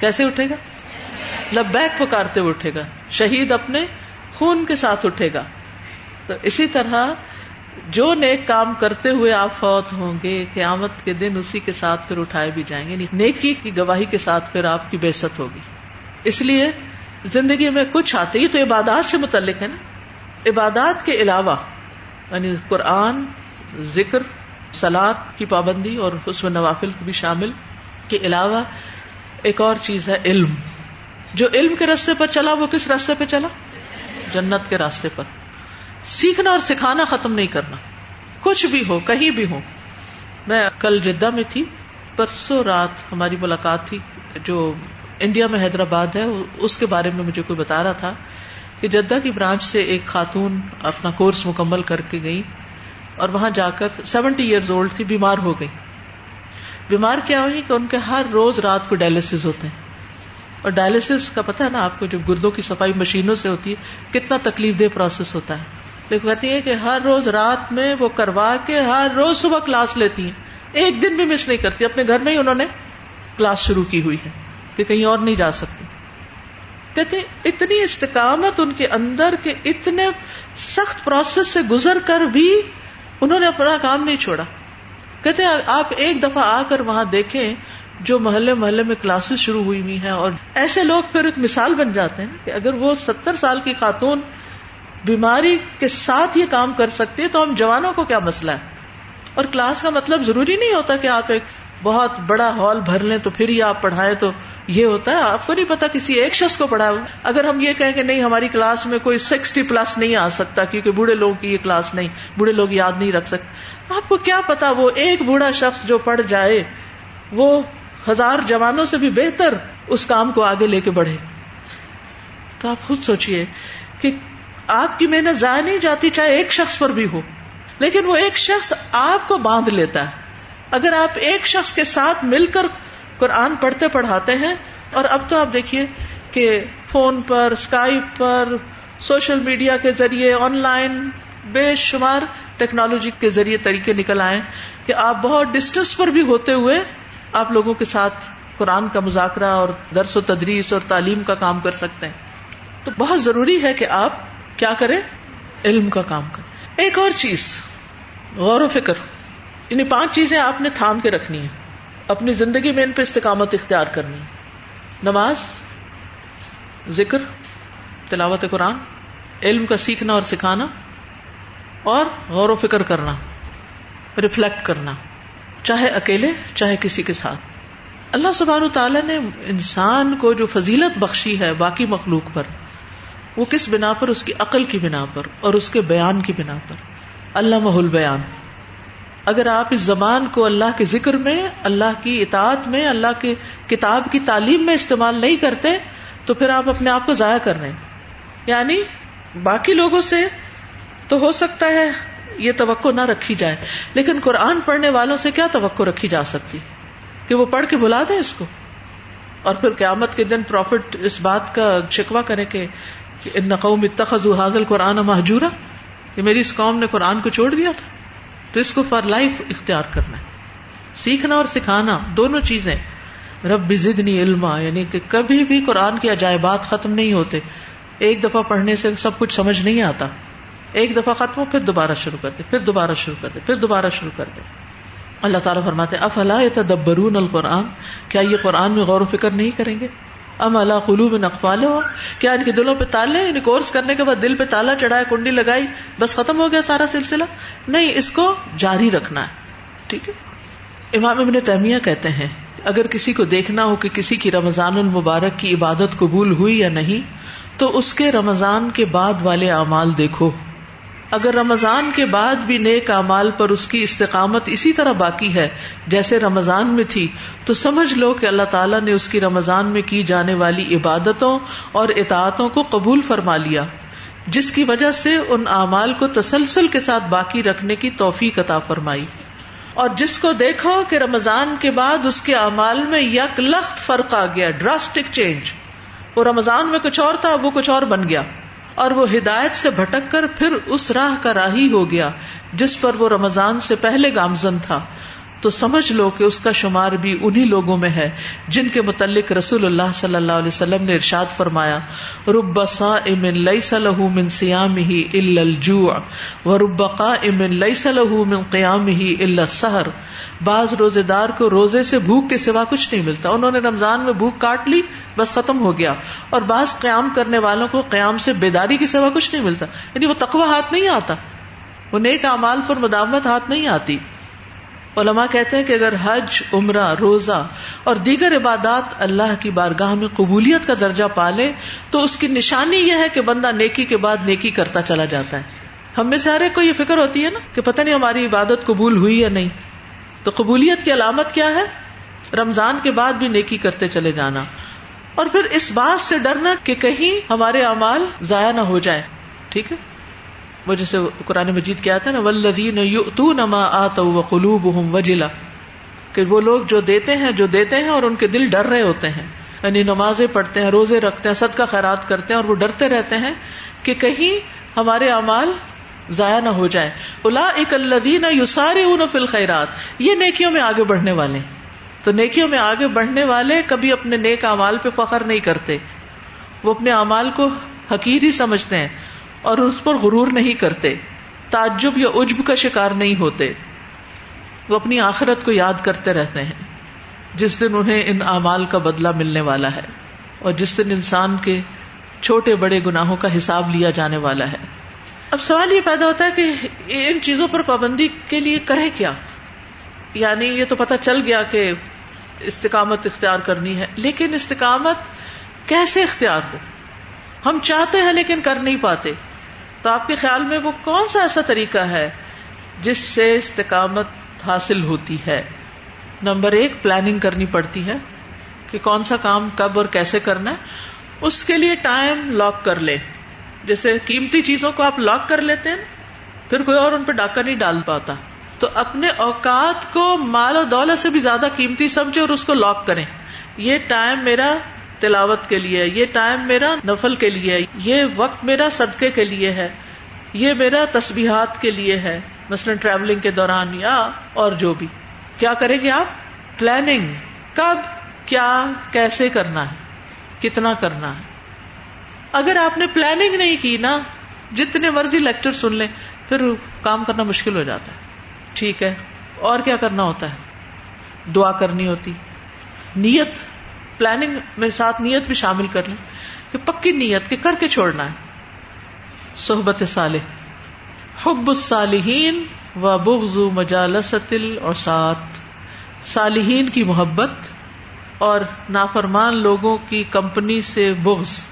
کیسے اٹھے گا؟ لبیک پکارتے ہوئے اٹھے گا۔ شہید اپنے خون کے ساتھ اٹھے گا۔ تو اسی طرح جو نیک کام کرتے ہوئے آپ فوت ہوں گے، قیامت کے دن اسی کے ساتھ پھر اٹھائے بھی جائیں گے۔ یعنی نیکی کی گواہی کے ساتھ پھر آپ کی بےست ہوگی۔ اس لیے زندگی میں کچھ آتے تو عبادات سے متعلق ہے نا۔ عبادات کے علاوہ یعنی قرآن، ذکر سلاد کی پابندی اور اس میں نوافل بھی شامل۔ کے علاوہ ایک اور چیز ہے، علم۔ جو علم کے راستے پر چلا، وہ کس راستے پہ چلا؟ جنت کے راستے پر۔ سیکھنا اور سکھانا ختم نہیں کرنا۔ کچھ بھی ہو، کہیں بھی ہو۔ میں کل جدہ میں تھی، پرسوں رات ہماری ملاقات تھی، جو انڈیا میں حیدرآباد ہے، اس کے بارے میں مجھے کوئی بتا رہا تھا کہ جدہ کی برانچ سے ایک خاتون اپنا کورس مکمل کر کے گئی اور وہاں جا کر سیونٹی ایئرز اولڈ تھی، بیمار ہو گئی بیمار کیا ہوئی کہ ان کے ہر روز رات کو ڈائلسس ہوتے ہیں۔ اور ڈائلسس کا پتا ہے نا، آپ کو جب گردوں کی صفائی مشینوں سے ہوتی ہے، کتنا تکلیف دہ پروسیس ہوتا ہے۔ لیکن کہتی ہے کہ ہر روز رات میں وہ کروا کے ہر روز صبح کلاس لیتی ہیں۔ ایک دن بھی مس نہیں کرتی، اپنے گھر میں ہی انہوں نے کلاس شروع کی ہوئی ہے کہ کہیں اور نہیں جا سکتی۔ کہتے اتنی استقامت ان کے اندر کے اتنے سخت پروسیس سے گزر کر بھی انہوں نے اپنا کام نہیں چھوڑا۔ کہتے آپ ایک دفعہ آ کر وہاں دیکھیں جو محلے محلے میں کلاسز شروع ہوئی ہوئی ہیں اور ایسے لوگ پھر ایک مثال بن جاتے ہیں کہ اگر وہ ستر سال کی خاتون بیماری کے ساتھ یہ کام کر سکتی ہے تو ہم جوانوں کو کیا مسئلہ ہے؟ اور کلاس کا مطلب ضروری نہیں ہوتا کہ آپ ایک بہت بڑا ہال بھر لیں تو پھر ہی آپ پڑھائیں تو یہ ہوتا ہے۔ آپ کو نہیں پتا کسی ایک شخص کو پڑھا اگر ہم یہ کہیں کہ نہیں، ہماری کلاس میں کوئی سکسٹی پلس نہیں آ سکتا کیونکہ بوڑھے لوگوں کی یہ کلاس نہیں، بوڑھے لوگ یاد نہیں رکھ سکتے۔ آپ کو کیا پتا وہ ایک بوڑھا شخص جو پڑھ جائے، وہ ہزار جوانوں سے بھی بہتر اس کام کو آگے لے کے بڑھے۔ تو آپ خود سوچیے کہ آپ کی محنت ضائع نہیں جاتی چاہے ایک شخص پر بھی ہو، لیکن وہ ایک شخص آپ کو باندھ لیتا ہے۔ اگر آپ ایک شخص کے ساتھ مل کر قرآن پڑھتے پڑھاتے ہیں، اور اب تو آپ دیکھیے کہ فون پر اسکائپ پر، سوشل میڈیا کے ذریعے، آن لائن بے شمار ٹیکنالوجی کے ذریعے طریقے نکل آئے کہ آپ بہت ڈسٹینس پر بھی ہوتے ہوئے آپ لوگوں کے ساتھ قرآن کا مذاکرہ اور درس و تدریس اور تعلیم کا کام کر سکتے ہیں۔ تو بہت ضروری ہے کہ آپ کیا کریں؟ علم کا کام کریں۔ ایک اور چیز، غور و فکر۔ یعنی پانچ چیزیں آپ نے تھام کے رکھنی ہے اپنی زندگی میں ان پہ استقامت اختیار کرنی نماز، ذکر، تلاوت قرآن، علم کا سیکھنا اور سکھانا اور غور و فکر کرنا ریفلیکٹ کرنا۔ چاہے اکیلے، چاہے کسی کے ساتھ۔ اللہ سبحانہ تعالیٰ نے انسان کو جو فضیلت بخشی ہے باقی مخلوق پر، وہ کس بنا پر؟ اس کی عقل کی بنا پر اور اس کے بیان کی بنا پر۔ اللہ محل بیان اگر آپ اس زبان کو اللہ کے ذکر میں، اللہ کی اطاعت میں، اللہ کی کتاب کی تعلیم میں استعمال نہیں کرتے، تو پھر آپ اپنے آپ کو ضائع کر رہے ہیں۔ یعنی باقی لوگوں سے تو ہو سکتا ہے یہ توقع نہ رکھی جائے۔ لیکن قرآن پڑھنے والوں سے کیا توقع رکھی جا سکتی؟ کہ وہ پڑھ کے بلا دیں اس کو؟ اور پھر قیامت کے دن پروفٹ اس بات کا شکوا کرے کہ ان قوم اتخذ حاضل قرآن محجورا کہ میری اس قوم نے قرآن کو چھوڑ دیا تھا۔ تو اس کو فار لائف اختیار کرنا ہے۔ سیکھنا اور سکھانا دونوں چیزیں۔ رب زدنی علما یعنی کہ کبھی بھی قرآن کے عجائبات ختم نہیں ہوتے۔ ایک دفعہ پڑھنے سے سب کچھ سمجھ نہیں آتا۔ ایک دفعہ ختم ہو، پھر دوبارہ شروع کر دے، پھر دوبارہ شروع کر دے، پھر دوبارہ شروع کر دے۔ اللہ تعالیٰ فرماتے افلا تدبرون القرآن؟ کیا یہ قرآن میں غور و فکر نہیں کریں گے؟ ام اللہ قلوب نقفال ہو کیا ان کے دلوں پہ تالے ان یعنی کورس کرنے کے بعد دل پہ تالا چڑھائے، کنڈی لگائی، بس ختم ہو گیا سارا سلسلہ؟ نہیں، اس کو جاری رکھنا ہے۔ ٹھیک ہے؟ امام ابن تیمیہ کہتے ہیں، اگر کسی کو دیکھنا ہو کہ کسی کی رمضان المبارک کی عبادت قبول ہوئی یا نہیں، تو اس کے رمضان کے بعد والے اعمال دیکھو۔ اگر رمضان کے بعد بھی نیک اعمال پر اس کی استقامت اسی طرح باقی ہے جیسے رمضان میں تھی، تو سمجھ لو کہ اللہ تعالیٰ نے اس کی رمضان میں کی جانے والی عبادتوں اور اطاعتوں کو قبول فرما لیا، جس کی وجہ سے ان اعمال کو تسلسل کے ساتھ باقی رکھنے کی توفیق عطا فرمائی۔ اور جس کو دیکھو کہ رمضان کے بعد اس کے اعمال میں یک لخت فرق آ گیا ڈراسٹک چینج وہ رمضان میں کچھ اور تھا وہ کچھ اور بن گیا۔ اور وہ ہدایت سے بھٹک کر پھر اس راہ کا راہی ہو گیا جس پر وہ رمضان سے پہلے گامزن تھا۔ تو سمجھ لو کہ اس کا شمار بھی انہی لوگوں میں ہے جن کے متعلق رسول اللہ صلی اللہ علیہ وسلم نے ارشاد فرمایا، رب امن لئی صلاح من سیام ہی الجوع و رب امن لئی من قیام ہی السحر۔ بعض روزے دار کو روزے سے بھوک کے سوا کچھ نہیں ملتا۔ انہوں نے رمضان میں بھوک کاٹ لی، بس ختم ہو گیا۔ اور بعض قیام کرنے والوں کو قیام سے بیداری کے سوا کچھ نہیں ملتا۔ یعنی وہ تقوی ہاتھ نہیں آتا۔ وہ نیک اعمال پر مداوت ہاتھ نہیں آتی۔ علماء کہتے ہیں کہ اگر حج، عمرہ، روزہ اور دیگر عبادات اللہ کی بارگاہ میں قبولیت کا درجہ پالے، تو اس کی نشانی یہ ہے کہ بندہ نیکی کے بعد نیکی کرتا چلا جاتا ہے۔ ہم میں سے ہر ایک کو یہ فکر ہوتی ہے نا کہ پتہ نہیں ہماری عبادت قبول ہوئی یا نہیں۔ تو قبولیت کی علامت کیا ہے؟ رمضان کے بعد بھی نیکی کرتے چلے جانا۔ اور پھر اس بات سے ڈرنا کہ کہیں ہمارے اعمال ضائع نہ ہو جائے ٹھیک ہے؟ وہ جیسے قرآن مجید کیا تھا نا ولدین نما آت قلوب وجلا کہ وہ لوگ جو دیتے ہیں، جو دیتے ہیں اور ان کے دل ڈر رہے ہوتے ہیں۔ یعنی نمازیں پڑھتے ہیں، روزے رکھتے ہیں، صدقہ کا خیرات کرتے ہیں اور وہ ڈرتے رہتے ہیں کہ کہیں ہمارے اعمال ضائع نہ ہو جائے الا اک الدین یو سارے فل خیرات یہ نیکیوں میں آگے بڑھنے والے۔ تو نیکیوں میں آگے بڑھنے والے کبھی اپنے نیک اعمال پہ فخر نہیں کرتے۔ وہ اپنے اعمال کو حقیر ہی سمجھتے ہیں۔ اور اس پر غرور نہیں کرتے، تعجب یا عجب کا شکار نہیں ہوتے۔ وہ اپنی آخرت کو یاد کرتے رہتے ہیں، جس دن انہیں ان اعمال کا بدلہ ملنے والا ہے اور جس دن انسان کے چھوٹے بڑے گناہوں کا حساب لیا جانے والا ہے۔ اب سوال یہ پیدا ہوتا ہے کہ ان چیزوں پر پابندی کے لیے کرے کیا؟ یعنی یہ تو پتہ چل گیا کہ استقامت اختیار کرنی ہے، لیکن استقامت کیسے اختیار ہو؟ ہم چاہتے ہیں لیکن کر نہیں پاتے۔ تو آپ کے خیال میں وہ کون سا ایسا طریقہ ہے جس سے استقامت حاصل ہوتی ہے؟ نمبر ایک پلاننگ کرنی پڑتی ہے کہ کون سا کام کب اور کیسے کرنا ہے۔ اس کے لیے ٹائم لاک کر لے۔ جیسے قیمتی چیزوں کو آپ لاک کر لیتے ہیں، پھر کوئی اور ان پہ ڈاکہ نہیں ڈال پاتا۔ تو اپنے اوقات کو مال و دولت سے بھی زیادہ قیمتی سمجھے اور اس کو لاک کریں۔ یہ ٹائم میرا تلاوت کے لیے، یہ ٹائم میرا نفل کے لیے، یہ وقت میرا صدقے کے لیے ہے، یہ میرا تسبیحات کے لیے ہے، مثلاً ٹریولنگ کے دوران یا اور جو بھی۔ کیا کریں گے آپ؟ پلاننگ کب؟ کیا؟ کیسے کرنا ہے؟ کتنا کرنا ہے؟ اگر آپ نے پلاننگ نہیں کی نا، جتنے مرضی لیکچر سن لیں، پھر کام کرنا مشکل ہو جاتا ہے۔ ٹھیک ہے، اور کیا کرنا ہوتا ہے؟ دعا کرنی ہوتی۔ نیت پلاننگ میں ساتھ نیت بھی شامل کر لیں کہ پکی نیت کہ کر کے چھوڑنا ہے۔ صحبت صالح۔ حب الصالحین و بغض مجالست اور صالحین کی محبت اور نافرمان لوگوں کی کمپنی سے بغض۔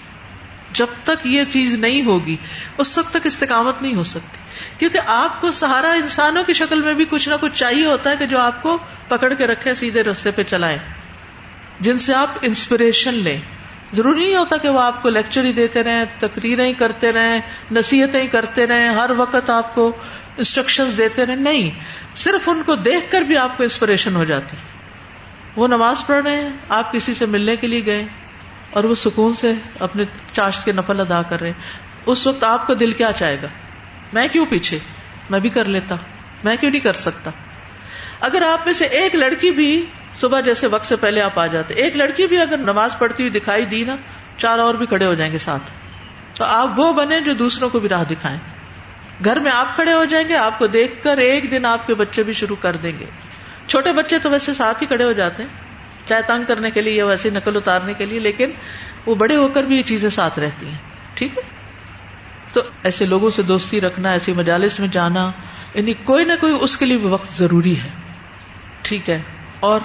جب تک یہ چیز نہیں ہوگی، اس وقت تک استقامت نہیں ہو سکتی۔ کیونکہ آپ کو سہارا انسانوں کی شکل میں بھی کچھ نہ کچھ چاہیے ہوتا ہے کہ جو آپ کو پکڑ کے رکھے، سیدھے رستے پہ چلائیں۔ جن سے آپ انسپریشن لیں۔ ضروری نہیں ہوتا کہ وہ آپ کو لیکچر ہی دیتے رہیں، تقریریں ہی کرتے رہیں، نصیحتیں ہی کرتے رہیں، ہر وقت آپ کو انسٹرکشن دیتے رہیں۔ نہیں، صرف ان کو دیکھ کر بھی آپ کو انسپریشن ہو جاتی۔ وہ نماز پڑھ رہے ہیں، آپ کسی سے ملنے کے لیے گئے اور وہ سکون سے اپنے چاشت کے نفل ادا کر رہے ہیں۔ اس وقت آپ کا دل کیا چاہے گا؟ میں کیوں پیچھے؟ میں بھی کر لیتا، میں کیوں نہیں کر سکتا؟ اگر آپ میں سے ایک لڑکی بھی صبح جیسے وقت سے پہلے آپ آ جاتے۔ ایک لڑکی بھی اگر نماز پڑھتی ہوئی دکھائی دی نا، چار اور بھی کھڑے ہو جائیں گے ساتھ۔ تو آپ وہ بنے جو دوسروں کو بھی راہ دکھائیں۔ گھر میں آپ کھڑے ہو جائیں گے، آپ کو دیکھ کر ایک دن آپ کے بچے بھی شروع کر دیں گے۔ چھوٹے بچے تو ویسے ساتھ ہی کھڑے ہو جاتے ہیں۔ چاہے تنگ کرنے کے لیے یا ویسے نقل اتارنے کے لیے، لیکن وہ بڑے ہو کر بھی یہ چیزیں ساتھ رہتی ہیں۔ ٹھیک ہے؟ تو ایسے لوگوں سے دوستی رکھنا ایسے مجالس میں جانا یعنی کوئی نہ کوئی اس کے لیے بھی وقت ضروری ہے۔ ٹھیک ہے؟ اور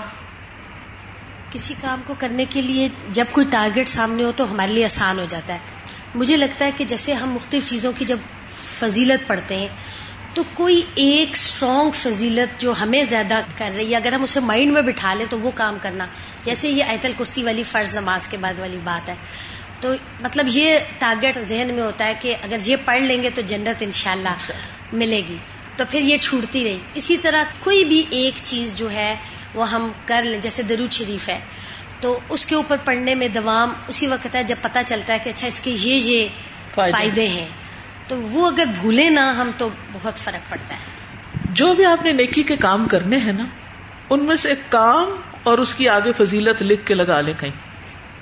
کسی کام کو کرنے کے لیے جب کوئی ٹارگیٹ سامنے ہو تو ہمارے لیے آسان ہو جاتا ہے۔ مجھے لگتا ہے کہ جیسے ہم مختلف چیزوں کی جب فضیلت پڑھتے ہیں تو کوئی ایک اسٹرانگ فضیلت جو ہمیں زیادہ کر رہی ہے اگر ہم اسے مائنڈ میں بٹھا لیں تو وہ کام کرنا۔ جیسے یہ ایت الکرسی والی فرض نماز کے بعد والی بات ہے۔ تو مطلب یہ ٹارگیٹ ذہن میں ہوتا ہے کہ اگر یہ پڑھ لیں گے تو جنت انشاءاللہ۔ ملے گی۔ تو پھر یہ چھوٹتی رہی۔ اسی طرح کوئی بھی ایک چیز جو ہے وہ ہم کر لیں جیسے درود شریف ہے۔ تو اس کے اوپر پڑھنے میں دوام اسی وقت ہے جب پتہ چلتا ہے کہ اچھا اس کے یہ یہ فائدے ہیں۔ تو وہ اگر بھولے نا ہم تو بہت فرق پڑتا ہے۔ جو بھی آپ نے نیکی کے کام کرنے ہیں نا ان میں سے ایک کام اور اس کی آگے فضیلت لکھ کے لگا لے کہیں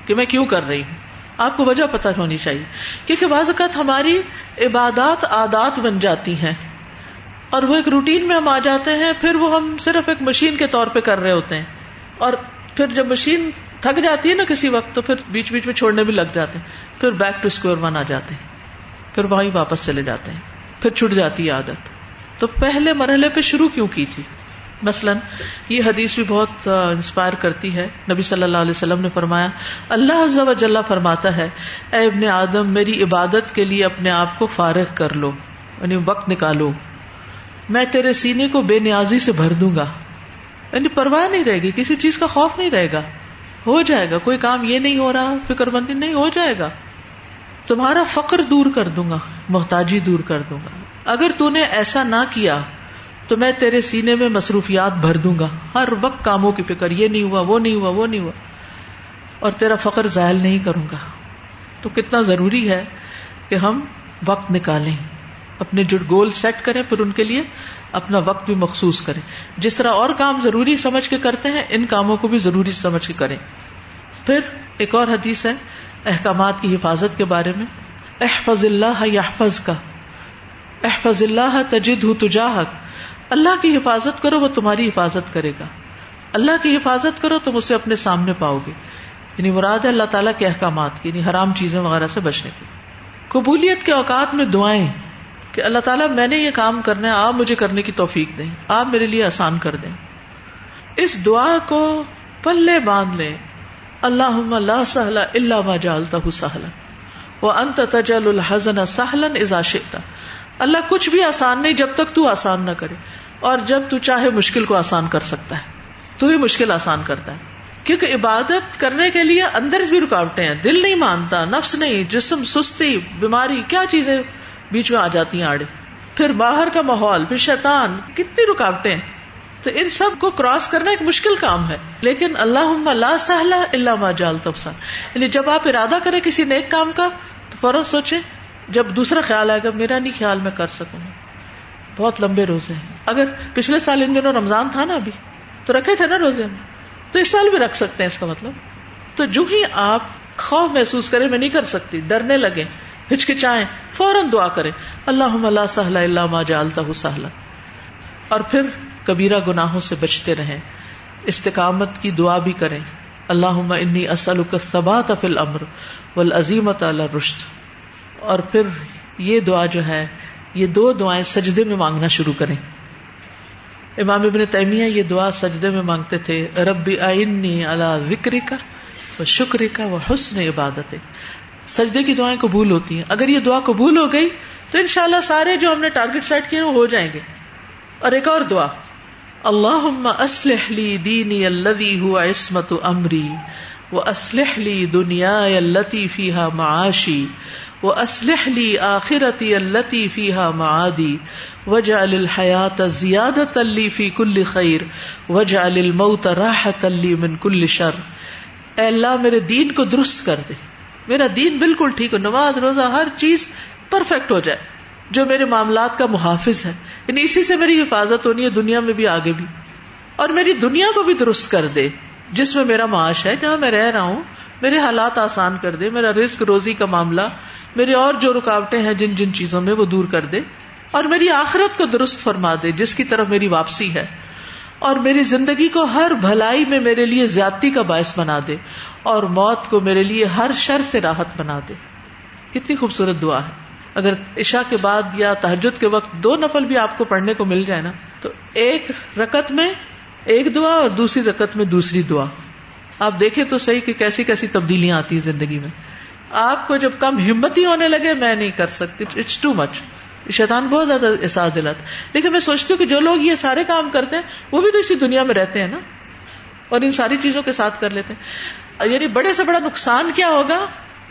کہ میں کیوں کر رہی ہوں۔ آپ کو وجہ پتہ ہونی چاہیے۔ کیونکہ بعض اوقات ہماری عبادات عادات بن جاتی ہیں۔ اور وہ ایک روٹین میں ہم آ جاتے ہیں، پھر وہ ہم صرف ایک مشین کے طور پہ کر رہے ہوتے ہیں۔ اور پھر جب مشین تھک جاتی ہے نا کسی وقت، تو پھر بیچ بیچ میں چھوڑنے بھی لگ جاتے ہیں۔ پھر بیک ٹو اسکوئر ون آ جاتے ہیں۔ پھر وہیں واپس چلے جاتے ہیں۔ پھر چھٹ جاتی ہے عادت۔ تو پہلے مرحلے پہ شروع کیوں کی تھی؟ مثلاً یہ حدیث بھی بہت انسپائر کرتی ہے۔ نبی صلی اللہ علیہ وسلم نے فرمایا، اللہ عز و جل فرماتا ہے، اے ابن آدم، میری عبادت کے لیے اپنے آپ کو فارغ کر لو یعنی وقت نکالو۔ میں تیرے سینے کو بے نیازی سے بھر دوں گا۔ یعنی پرواہ نہیں رہے گی، کسی چیز کا خوف نہیں رہے گا۔ ہو جائے گا، کوئی کام یہ نہیں ہو رہا فکر مندی نہیں، ہو جائے گا۔ تمہارا فقر دور کر دوں گا، محتاجی دور کر دوں گا۔ اگر تو نے ایسا نہ کیا، تو میں تیرے سینے میں مصروفیات بھر دوں گا۔ ہر وقت کاموں کی فکر، یہ نہیں ہوا، وہ نہیں ہوا، وہ نہیں ہوا۔ اور تیرا فخر ظاہر نہیں کروں گا۔ تو کتنا ضروری ہے کہ ہم وقت نکالیں۔ اپنے جو گول سیٹ کریں، پھر ان کے لیے اپنا وقت بھی مخصوص کریں۔ جس طرح اور کام ضروری سمجھ کے کرتے ہیں، ان کاموں کو بھی ضروری سمجھ کے کریں۔ پھر ایک اور حدیث ہے، احکامات کی حفاظت کے بارے میں۔ احفظ اللہ یحفظ کا احفظ اللہ تجد تجاہک۔ اللہ کی حفاظت کرو، وہ تمہاری حفاظت کرے گا۔ اللہ کی حفاظت کرو، تم اسے اپنے سامنے پاؤ گے۔ یعنی مراد ہے اللہ تعالیٰ کے احکامات کی یعنی حرام چیزیں وغیرہ سے بچنے کی قبولیت کے اوقات میں دعائیں۔ کہ اللہ تعالیٰ، میں نے یہ کام کرنا ہے، آپ مجھے کرنے کی توفیق دیں، آپ میرے لیے آسان کر دیں۔ اس دعا کو پلے باندھ لیں۔ اللہ اللہ سہلا اللہ جالتا سہلا۔ وہ انت تجل الحزن سہلن ازاشتا اللہ، کچھ بھی آسان نہیں جب تک تو آسان نہ کرے۔ اور جب تو چاہے مشکل کو آسان کر سکتا ہے۔ تو ہی مشکل آسان کرتا ہے۔ کیونکہ عبادت کرنے کے لیے اندر بھی رکاوٹیں ہیں۔ دل نہیں مانتا، نفس نہیں، جسم سستی، بیماری، کیا چیزیں بیچ میں آ جاتی ہیں آڑے۔ پھر باہر کا ماحول، پھر شیطان، کتنی رکاوٹیں۔ تو ان سب کو کراس کرنا ایک مشکل کام ہے۔ لیکن اللہ لا سہلا اللہ ما جال تفسا یعنی جب آپ ارادہ کریں کسی نیک کام کا، تو فوراً سوچیں، جب دوسرا خیال آئے گا، میرا نہیں خیال، میں کر سکوں۔ بہت لمبے روزے ہیں۔ اگر پچھلے سال ان دنوں رمضان تھا نا ابھی، تو رکھے تھے نا روزے۔ میں تو اس سال بھی رکھ سکتے ہیں اس کا مطلب۔ تو جو ہی آپ خوف محسوس کریں، میں نہیں کر سکتی، ڈرنے لگے ہچکچائیں، فوراً دعا کریں اللہ سہلا اللہ ما جالتا سہلا۔ اور پھر کبیرہ گناہوں سے بچتے رہیں، استقامت کی دعا بھی کریں۔ اللہ انی اصل ثبات فل امر و رشت اور پھر یہ دعا جو ہے، یہ دو دعائیں سجدے میں مانگنا شروع کریں۔ امام ابن تیمیہ یہ دعا سجدے میں مانگتے تھے، ربی آئنی اللہ وکری کا وہ شکر کا وہ حسن عبادت سجدے کی دعائیں قبول ہوتی ہیں۔ اگر یہ دعا قبول ہو گئی تو انشاءاللہ سارے جو ہم نے ٹارگیٹ سیٹ کیے وہ ہو جائیں گے۔ اور ایک اور دعا۔ اللہ اسلح لی دینی الذي هو عصمت امری وہ اسلح لی دنیا التي فيها معاشی وہ اسلح لی آخرتی التي فيها معادی وجعل الحیات زیادت لی فی کل خیر وجعل الموت راحت لی من کل شر۔ اے اللہ، میرے دین کو درست کر دے۔ میرا دین بالکل ٹھیک ہو، نماز، روزہ، ہر چیز پرفیکٹ ہو جائے، جو میرے معاملات کا محافظ ہے۔ یعنی اسی سے میری حفاظت ہونی ہے، دنیا میں بھی آگے بھی۔ اور میری دنیا کو بھی درست کر دے، جس میں میرا معاش ہے، جہاں میں رہ رہا ہوں، میرے حالات آسان کر دے، میرا رسک روزی کا معاملہ، میرے اور جو رکاوٹیں ہیں، جن جن چیزوں میں وہ دور کر دے۔ اور میری آخرت کو درست فرما دے، جس کی طرف میری واپسی ہے۔ اور میری زندگی کو ہر بھلائی میں میرے لیے زیادتی کا باعث بنا دے اور موت کو میرے لیے ہر شر سے راحت بنا دے۔ کتنی خوبصورت دعا ہے۔ اگر عشاء کے بعد یا تحجد کے وقت دو نفل بھی آپ کو پڑھنے کو مل جائے نا، تو ایک رکت میں ایک دعا اور دوسری رکت میں دوسری دعا۔ آپ دیکھیں تو صحیح کہ کیسی کیسی تبدیلیاں آتی ہیں زندگی میں۔ آپ کو جب کم ہمتی ہونے لگے، میں نہیں کر سکتی اٹس ٹو مچ شیطان بہت زیادہ احساس دلاتا لیکن میں سوچتی ہوں کہ جو لوگ یہ سارے کام کرتے ہیں، وہ بھی تو اسی دنیا میں رہتے ہیں نا۔ اور ان ساری چیزوں کے ساتھ کر لیتے ہیں۔ یعنی بڑے سے بڑا نقصان کیا ہوگا؟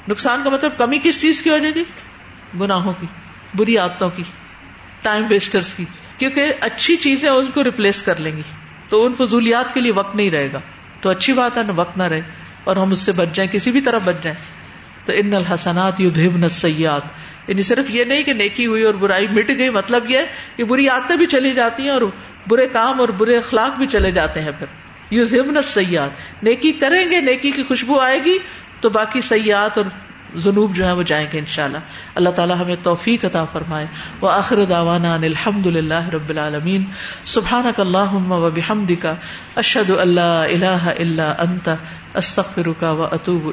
نقصان کا مطلب کمی کس چیز کی ہو جائے گی؟ گناہوں کی، بری عادتوں کی ٹائم ویسٹرس کی۔ کیونکہ اچھی چیزیں ان کو ریپلیس کر لیں گی۔ تو ان فضولیات کے لیے وقت نہیں رہے گا۔ تو اچھی بات ہے نا، وقت نہ رہے۔ اور ہم اس سے بچ جائیں، کسی بھی طرح بچ جائیں۔ تو ان الحسنات یو دھب نسیات یعنی صرف یہ نہیں کہ نیکی ہوئی اور برائی مٹ گئی مطلب یہ کہ بری عادتیں بھی چلی جاتی ہیں اور برے کام اور برے اخلاق بھی چلے جاتے ہیں پھر۔ یو ذہب سیاحت نیکی کریں گے، نیکی کی خوشبو آئے گی تو باقی سیاحت اور جنوب جو ہے وہ جائیں گے ان شاء اللہ اللہ تعالیٰ ہمیں توفیق عطا فرمائے۔ وہ آخر داوانا الحمد للہ رب العالمین۔ سبحان اللہ و بحمد کا اشد اللہ اللہ اللہ انت۔ استخر کا و اطوب